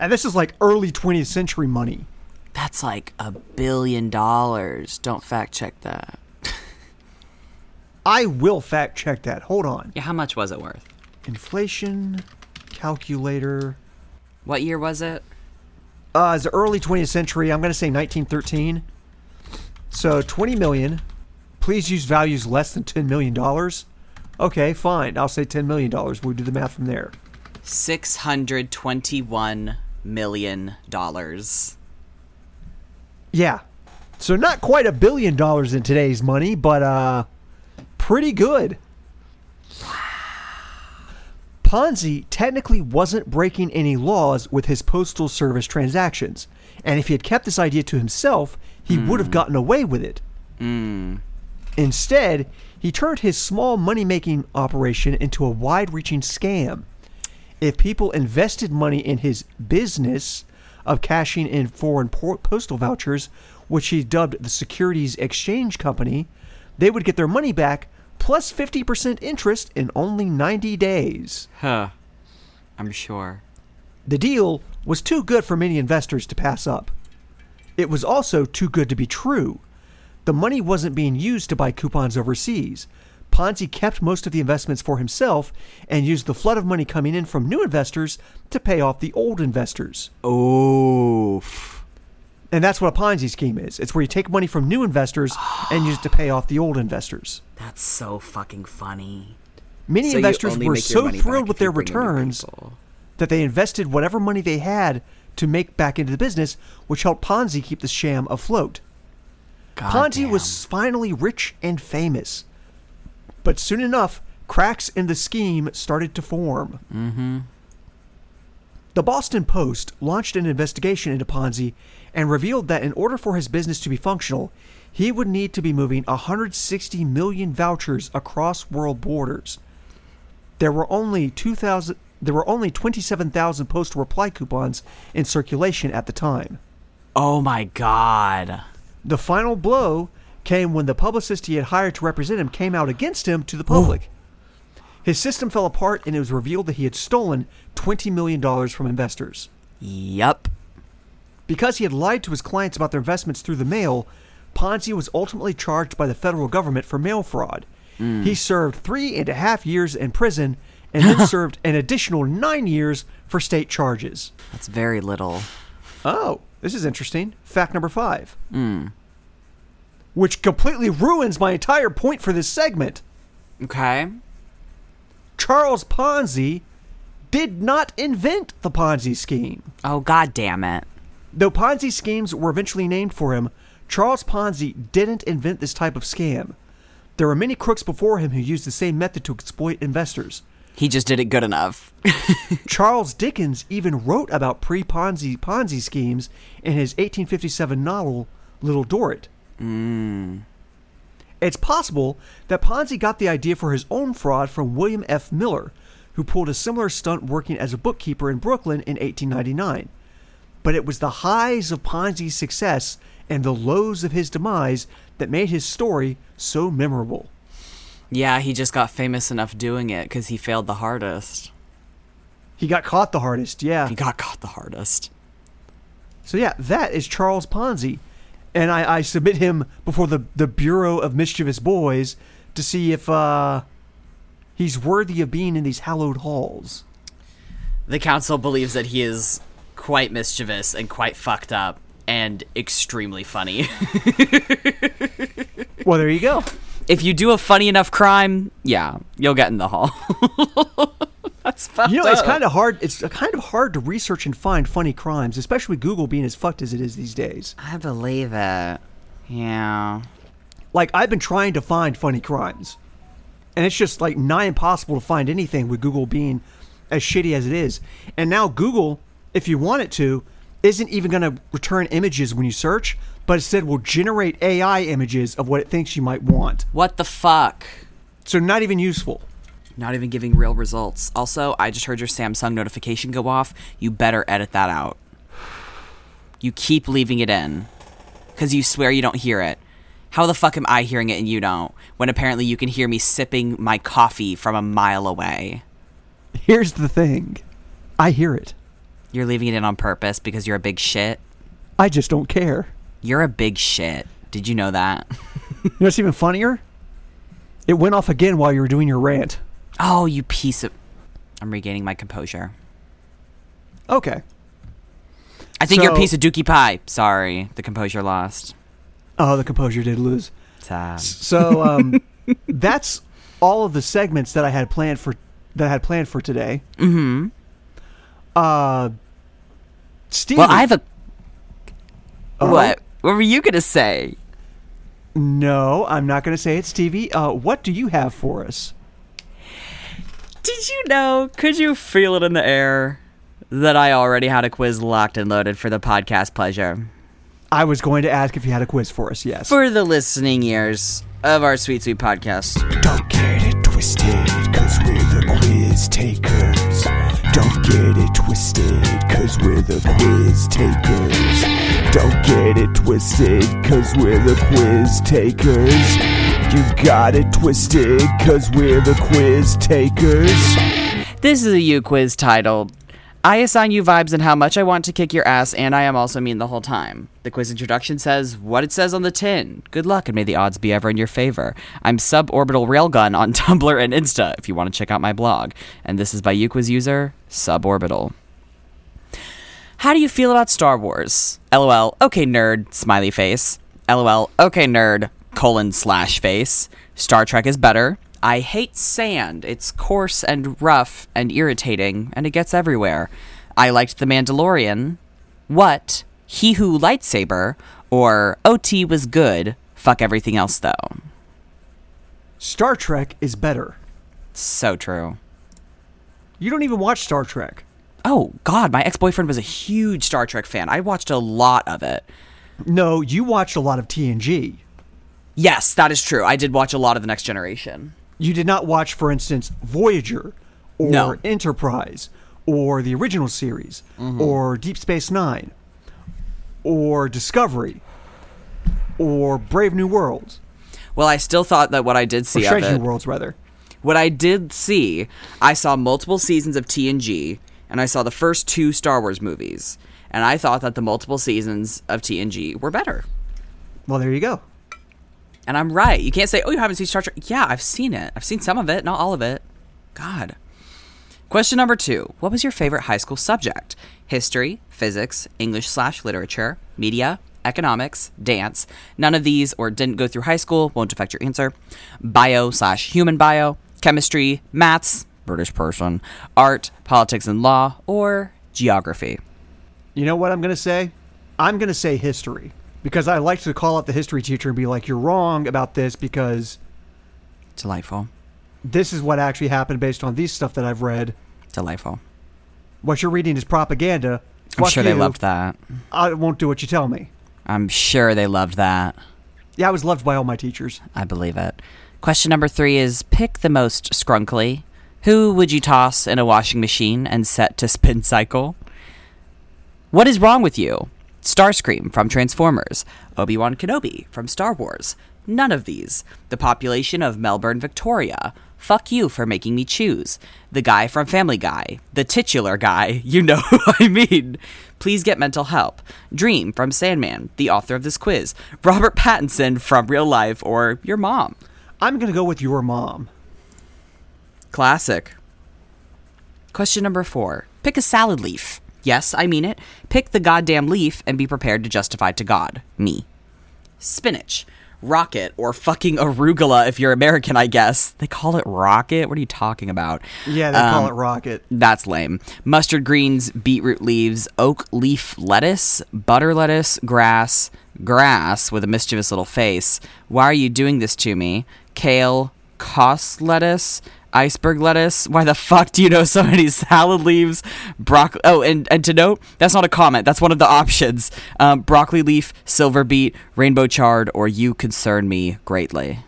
And this is like early 20th century money. That's like a billion dollars. Don't fact check that. I will fact check that. Hold on. Yeah, how much was it worth? Inflation calculator. What year was it? Uh, it's the early 20th century. I'm going to say 1913. So 20 million. Please use values less than 10 million dollars. Okay, fine. I'll say 10 million dollars. We'll do the math from there. Six hundred twenty-one million dollars. Yeah. So not quite a billion dollars in today's money, but uh pretty good. Ponzi technically wasn't breaking any laws with his postal service transactions, and if he had kept this idea to himself, he would have gotten away with it. Mm. Instead, he turned his small money making operation into a wide reaching scam. If people invested money in his business of cashing in foreign postal vouchers, which he dubbed the Securities Exchange Company, they would get their money back plus 50% interest in only 90 days. Huh. I'm sure. The deal was too good for many investors to pass up. It was also too good to be true. The money wasn't being used to buy coupons overseas. Ponzi kept most of the investments for himself and used the flood of money coming in from new investors to pay off the old investors. Oof. And that's what a Ponzi scheme is. It's where you take money from new investors and use it to pay off the old investors. That's so fucking funny. Many So investors were so thrilled with their bring in new returns that they invested whatever money they had to make back into the business, which helped Ponzi keep the sham afloat. God Ponzi damn. was finally rich and famous. But soon enough, cracks in the scheme started to form. Mm-hmm. The Boston Post launched an investigation into Ponzi and revealed that in order for his business to be functional, he would need to be moving 160 million vouchers across world borders. There were only 2000 there were only 27,000 postal reply coupons in circulation at the time. Oh my god. The final blow came when the publicist he had hired to represent him came out against him to the public. His system fell apart and it was revealed that he had stolen $20 million from investors. Yup. Because he had lied to his clients about their investments through the mail, Ponzi was ultimately charged by the federal government for mail fraud. Hmm. He served three and a half years in prison and then served an additional nine years for state charges. That's very little. Oh, this is interesting. Fact number five. Hmm. Which completely ruins my entire point for this segment. Okay. Charles Ponzi did not invent the Ponzi scheme. Oh god damn it. Though Ponzi schemes were eventually named for him, Charles Ponzi didn't invent this type of scam. There were many crooks before him who used the same method to exploit investors. He just did it good enough. Charles Dickens even wrote about pre-Ponzi Ponzi schemes in his 1857 novel Little Dorrit. Mm. It's possible that Ponzi got the idea for his own fraud from William F. Miller, who pulled a similar stunt working as a bookkeeper in Brooklyn in 1899. But it was the highs of Ponzi's success and the lows of his demise that made his story so memorable. yeah, he just got famous enough doing it because he failed the hardest. He got caught the hardest, yeah. He got caught the hardest. So yeah, that is Charles Ponzi, and I, I submit him before the the Bureau of Mischievous Boys to see if uh, he's worthy of being in these hallowed halls. The council believes that he is quite mischievous and quite fucked up and extremely funny. Well, there you go. if you do a funny enough crime, yeah, you'll get in the hall. That's fucked You know, it's kind of hard. It's kind of hard to research and find funny crimes, especially with Google being as fucked as it is these days. I believe it. Yeah. Like I've been trying to find funny crimes, and it's just like nigh impossible to find anything with Google being as shitty as it is. And now Google, if you want it to, isn't even going to return images when you search, but instead will generate AI images of what it thinks you might want. What the fuck? So not even useful. Not even giving real results. Also, I just heard your Samsung notification go off. You better edit that out. You keep leaving it in. Because you swear you don't hear it. How the fuck am I hearing it and you don't? When apparently you can hear me sipping my coffee from a mile away. Here's the thing. I hear it. You're leaving it in on purpose because you're a big shit. I just don't care. You're a big shit. Did you know that? You know what's even funnier? It went off again while you were doing your rant. Oh, you piece of. I'm regaining my composure. Okay. I think you're a piece of dookie pie. Sorry, the composure lost. Oh, the composure did lose. So um, that's all of the segments that I had planned for that I had planned for today. Mm-hmm. Uh, Steve. Well, I have a. Oh. What? What were you gonna say? No, I'm not going to say it, Stevie. Uh, what do you have for us? Did you know? Could you feel it in the air that I already had a quiz locked and loaded for the podcast pleasure? I was going to ask if you had a quiz for us. Yes. For the listening ears of our Sweet Sweet podcast. Don't get it twisted, cause we're the quiz takers. Don't get it twisted, cause we're the quiz takers. Don't get it twisted, cause we're the quiz takers. You got it twisted, cause we're the quiz takers. This is a U quiz titled I assign you vibes and how much I want to kick your ass, and I am also mean the whole time. The quiz introduction says what it says on the tin. Good luck and may the odds be ever in your favor. I'm suborbital railgun on Tumblr and Insta if you want to check out my blog. And this is by Uquiz user Suborbital. How do you feel about Star Wars? LOL, okay nerd, smiley face. LOL, okay nerd, colon slash face. Star Trek is better. I hate sand. It's coarse and rough and irritating, and it gets everywhere. I liked The Mandalorian. What? He Who Lightsaber? Or OT was good. Fuck everything else though. Star Trek is better. So true. You don't even watch Star Trek. Oh God, my ex-boyfriend was a huge Star Trek fan. I watched a lot of it. No, you watched a lot of TNG. Yes, that is true. I did watch a lot of the Next Generation. You did not watch, for instance, Voyager or No. Enterprise or the original series mm-hmm. or Deep Space Nine or Discovery or Brave New Worlds Well, I still thought that what I did or see of Strange New Worlds, rather. what I did see, I saw multiple seasons of TNG, and I saw the first two Star Wars movies, and I thought that the multiple seasons of TNG were better. Well, there you go. And I'm right. You can't say, "Oh, you haven't seen Star Trek." Yeah, I've seen it. I've seen some of it, not all of it. God. Question number two: What was your favorite high school subject? History, physics, English slash literature, media, economics, dance. None of these, or didn't go through high school, won't affect your answer. Bio slash human bio, chemistry, maths, British person, art, politics and law, or geography. You know what I'm going to say? I'm going to say history because I like to call up the history teacher and be like, "You're wrong about this because Delightful. this is what actually happened based on these stuff that I've read. Delightful. What you're reading is propaganda." I'm Fuck sure they you. loved that. I won't do what you tell me. I'm sure they loved that. Yeah, I was loved by all my teachers. I believe it. Question number three is pick the most scrunkly. Who would you toss in a washing machine and set to spin cycle? What is wrong with you? Starscream from Transformers, Obi Wan Kenobi from Star Wars. None of these. The population of Melbourne, Victoria. Fuck you for making me choose. The guy from Family Guy. The titular guy. You know who I mean. Please get mental help. Dream from Sandman, the author of this quiz. Robert Pattinson from real life, or your mom. I'm going to go with your mom. Classic. Question number four. Pick a salad leaf. Yes, I mean it. Pick the goddamn leaf and be prepared to justify to God. Me. Spinach. Rocket, or fucking arugula if you're American, I guess. They call it rocket? What are you talking about? Yeah, they call Um, it rocket. That's lame. Mustard greens, beetroot leaves, oak leaf lettuce, butter lettuce, grass, grass with a mischievous little face. Why are you doing this to me? Kale, cos lettuce, iceberg lettuce. Why the fuck do you know so many salad leaves? Broccoli. Oh, and, and to note, that's not a comment. That's one of the options. Um, broccoli leaf, silver beet, rainbow chard, or you concern me greatly.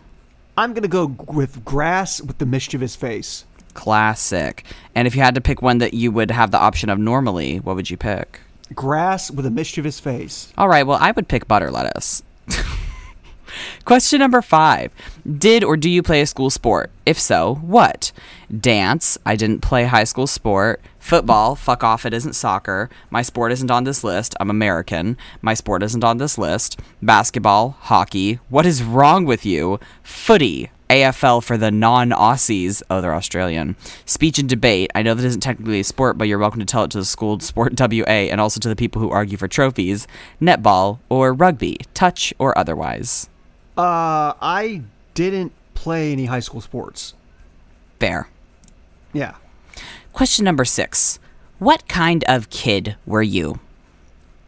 I'm going to go with grass with the mischievous face. Classic. And if you had to pick one that you would have the option of normally, what would you pick? Grass with a mischievous face. All right, well, I would pick butter lettuce. Question number five Did or do you play a school sport? If so, what? Dance. I didn't play high school sport. Football. Fuck off, it isn't soccer. My sport isn't on this list. I'm American. My sport isn't on this list. Basketball. Hockey. What is wrong with you? Footy. AFL for the non Aussies. Oh, they're Australian. Speech and debate. I know that isn't technically a sport, but you're welcome to tell it to the school sport WA and also to the people who argue for trophies. Netball or rugby, touch or otherwise. Uh, I didn't play any high school sports. Fair. Yeah. Question number six What kind of kid were you?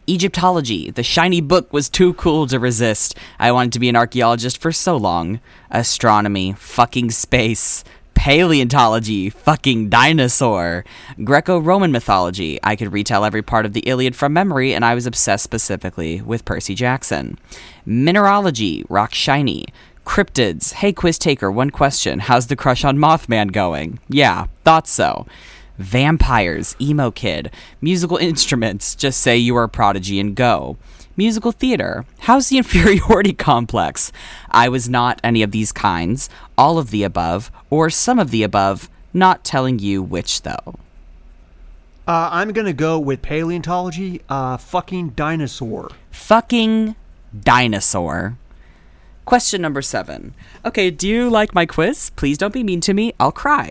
Egyptology. The shiny book was too cool to resist. I wanted to be an archaeologist for so long. Astronomy. Fucking space. Paleontology. Fucking dinosaur. Greco Roman mythology. I could retell every part of the Iliad from memory, and I was obsessed specifically with Percy Jackson. Mineralogy. Rock shiny. Cryptids. Hey, quiz taker, one question. How's the crush on Mothman going? Yeah, thought so. Vampires, emo kid, musical instruments, just say you are a prodigy and go. Musical theater, how's the inferiority complex? I was not any of these kinds, all of the above, or some of the above, not telling you which though. Uh, I'm going to go with paleontology. Uh, fucking dinosaur. Fucking dinosaur. Question number seven. Okay, do you like my quiz? Please don't be mean to me. I'll cry.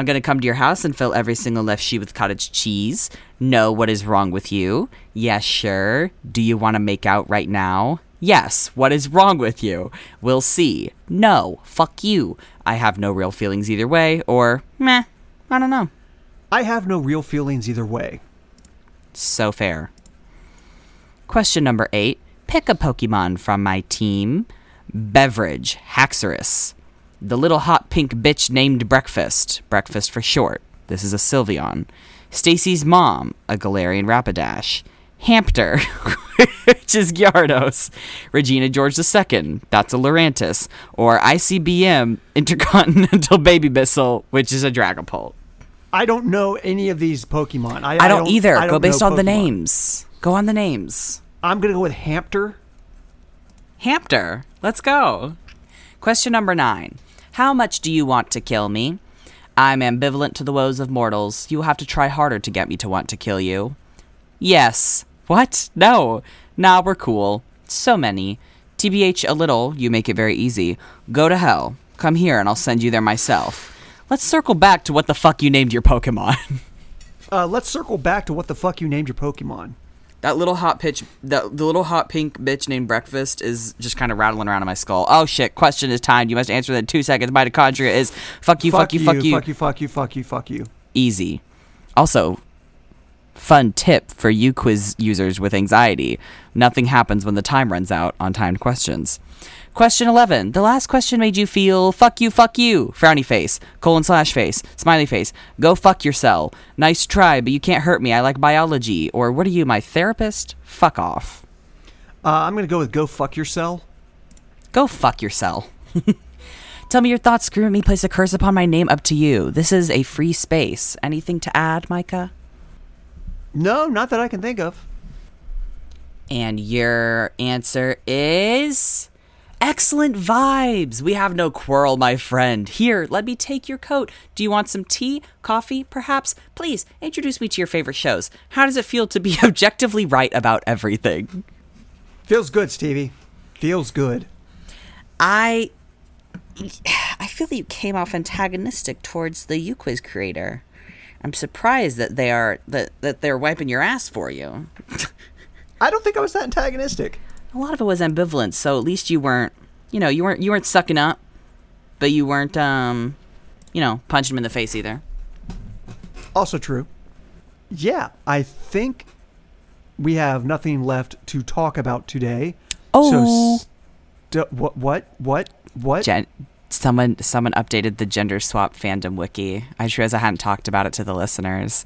I'm gonna come to your house and fill every single left sheet with cottage cheese. No, what is wrong with you? Yes, sure. Do you want to make out right now? Yes, what is wrong with you? We'll see. No, fuck you. I have no real feelings either way, or meh, I don't know. I have no real feelings either way. So fair. Question number eight. Pick a Pokemon from my team. Beverage, Haxorus. The little hot pink bitch named Breakfast. Breakfast for short. This is a Sylveon. Stacy's mom, a Galarian Rapidash. Hampter, which is Gyarados. Regina George II, that's a Lurantis. Or ICBM, Intercontinental Baby Missile, which is a Dragapult. I don't know any of these Pokemon. I, I don't, either. I Go don't based know on the names. Go on the names. I'm gonna go with Hampter. Hampter, let's go. Question number nine. How much do you want to kill me? I'm ambivalent to the woes of mortals. You will have to try harder to get me to want to kill you. Yes. What? No. Nah, we're cool. So many. TBH a little, you make it very easy. Go to hell. Come here and I'll send you there myself. Let's circle back to what the fuck you named your Pokemon. Uh, let's circle back to what the fuck you named your Pokemon. That little hot pitch, that the little hot pink bitch named Breakfast is just kind of rattling around in my skull. Oh shit! Question is timed. You must answer within two seconds. Mitochondria is fuck you, fuck, you, fuck you, fuck you, fuck you, fuck you, fuck you. Easy. Also, fun tip for you quiz users with anxiety: nothing happens when the time runs out on timed questions. Question 11. The last question made you feel fuck you, fuck you. Frowny face, colon slash face, smiley face. Go fuck yourself. Nice try, but you can't hurt me. I like biology. Or what are you, my therapist? Fuck off. Uh, I'm gonna go with go fuck yourself. Go fuck yourself. Tell me your thoughts. Screw at me. Place a curse upon my name. Up to you. This is a free space. Anything to add, Micah? No, not that I can think of. And your answer is excellent vibes. We have no quarrel, my friend. Here, let me take your coat. Do you want some tea, coffee, perhaps? Please introduce me to your favorite shows. How does it feel to be objectively right about everything? Feels good, Stevie. Feels good. I I feel that you came off antagonistic towards the UQuiz creator. I'm surprised that they are that, that they're wiping your ass for you. I don't think I was that antagonistic. A lot of it was ambivalence, so at least you weren't, you know, you weren't you weren't sucking up, but you weren't um, you know, punching him in the face either. Also true. Yeah, I think we have nothing left to talk about today. Oh. So, st- what? What? What? What? Gen- someone someone updated the gender swap fandom wiki. I just realized I hadn't talked about it to the listeners,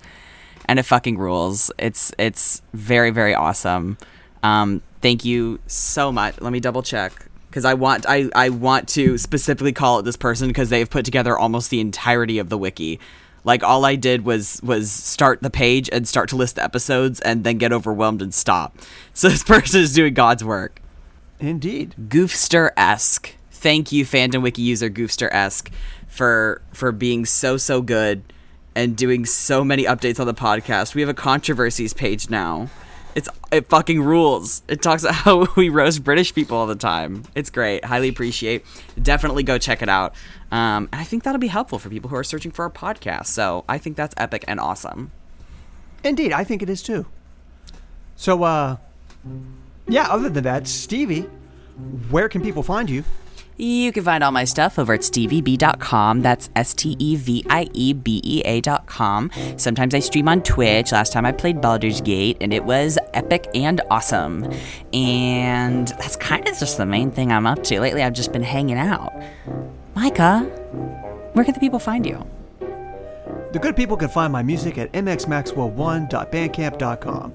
and it fucking rules. It's it's very very awesome. Um, thank you so much. Let me double check because I want I I want to specifically call it this person because they've put together almost the entirety of the wiki. Like all I did was was start the page and start to list the episodes and then get overwhelmed and stop. So this person is doing God's work. Indeed. Goofster esque. Thank you, fandom wiki user Goofster esque, for for being so so good and doing so many updates on the podcast. We have a controversies page now. It's it fucking rules. It talks about how we roast British people all the time. It's great. Highly appreciate. Definitely go check it out. Um, and I think that'll be helpful for people who are searching for our podcast. So I think that's epic and awesome. Indeed, I think it is too. So, uh, yeah. Other than that, Stevie, where can people find you? You can find all my stuff over at steviebea.com. That's S T E V I E B E A.com. Sometimes I stream on Twitch. Last time I played Baldur's Gate, and it was epic and awesome. And that's kind of just the main thing I'm up to. Lately, I've just been hanging out. Micah, where can the people find you? The good people can find my music at mxmaxwell1.bandcamp.com.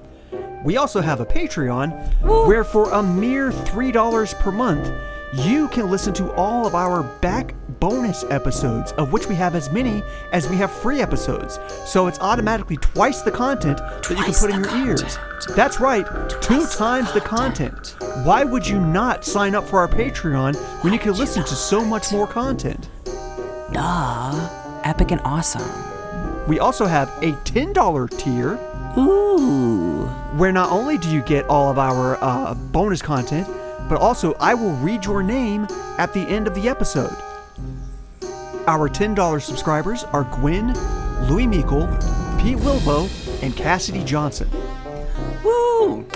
We also have a Patreon where for a mere $3 per month, you can listen to all of our back bonus episodes, of which we have as many as we have free episodes. So it's automatically twice the content that you can put in the your ears. That's right, two times the content. Why would you not sign up for our Patreon when you can listen to so much more content? Duh. Epic and awesome. We also have a $10 tier Ooh. where not only do you get all of our uh, bonus content, but also I will read your name at the end of the episode. Our $10 subscribers are Gwen, Louis Meekle, Pete Wilbo, and Cassidy Johnson. Woo.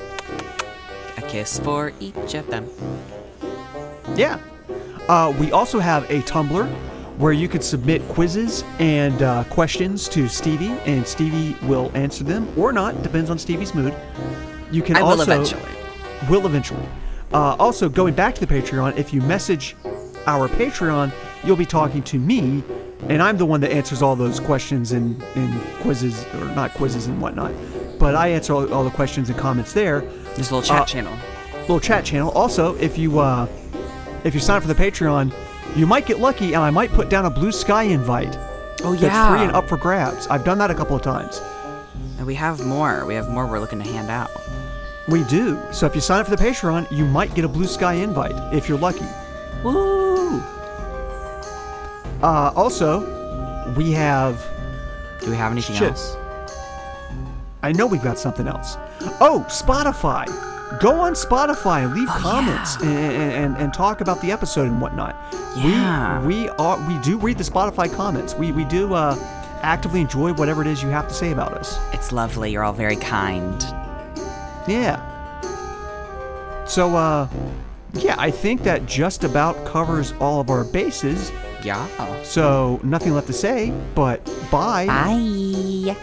A kiss for each of them. Yeah. Uh, we also have a Tumblr where you can submit quizzes and uh, questions to Stevie, and Stevie will answer them or not. Depends on Stevie's mood. You can I will also eventually. will eventually. Uh, also, going back to the Patreon, if you message our Patreon, you'll be talking to me and I'm the one that answers all those questions and, and quizzes, or not quizzes and whatnot. But I answer all, all the questions and comments there. This little chat Uh, channel. Little chat channel. Also, if you uh, if you sign up for the Patreon, you might get lucky, and I might put down a Bluesky invite Oh yeah, that's free and up for grabs. I've done that a couple of times. And we have more. We have more we're looking to hand out. We do. So if you sign up for the Patreon, you might get a Bluesky invite if you're lucky. Woo! Uh, also, we have. Do we have anything Shit. else? I know we've got something else. Oh, Spotify. Go on Spotify and leave Oh, comments yeah. and, and, and talk about the episode and whatnot. Yeah. We we are we do read the Spotify comments. We we do uh, actively enjoy whatever it is you have to say about us. It's lovely. You're all very kind. Yeah. So uh, yeah, I think that just about covers all of our bases. Yeah. So nothing left to say, but bye. Bye.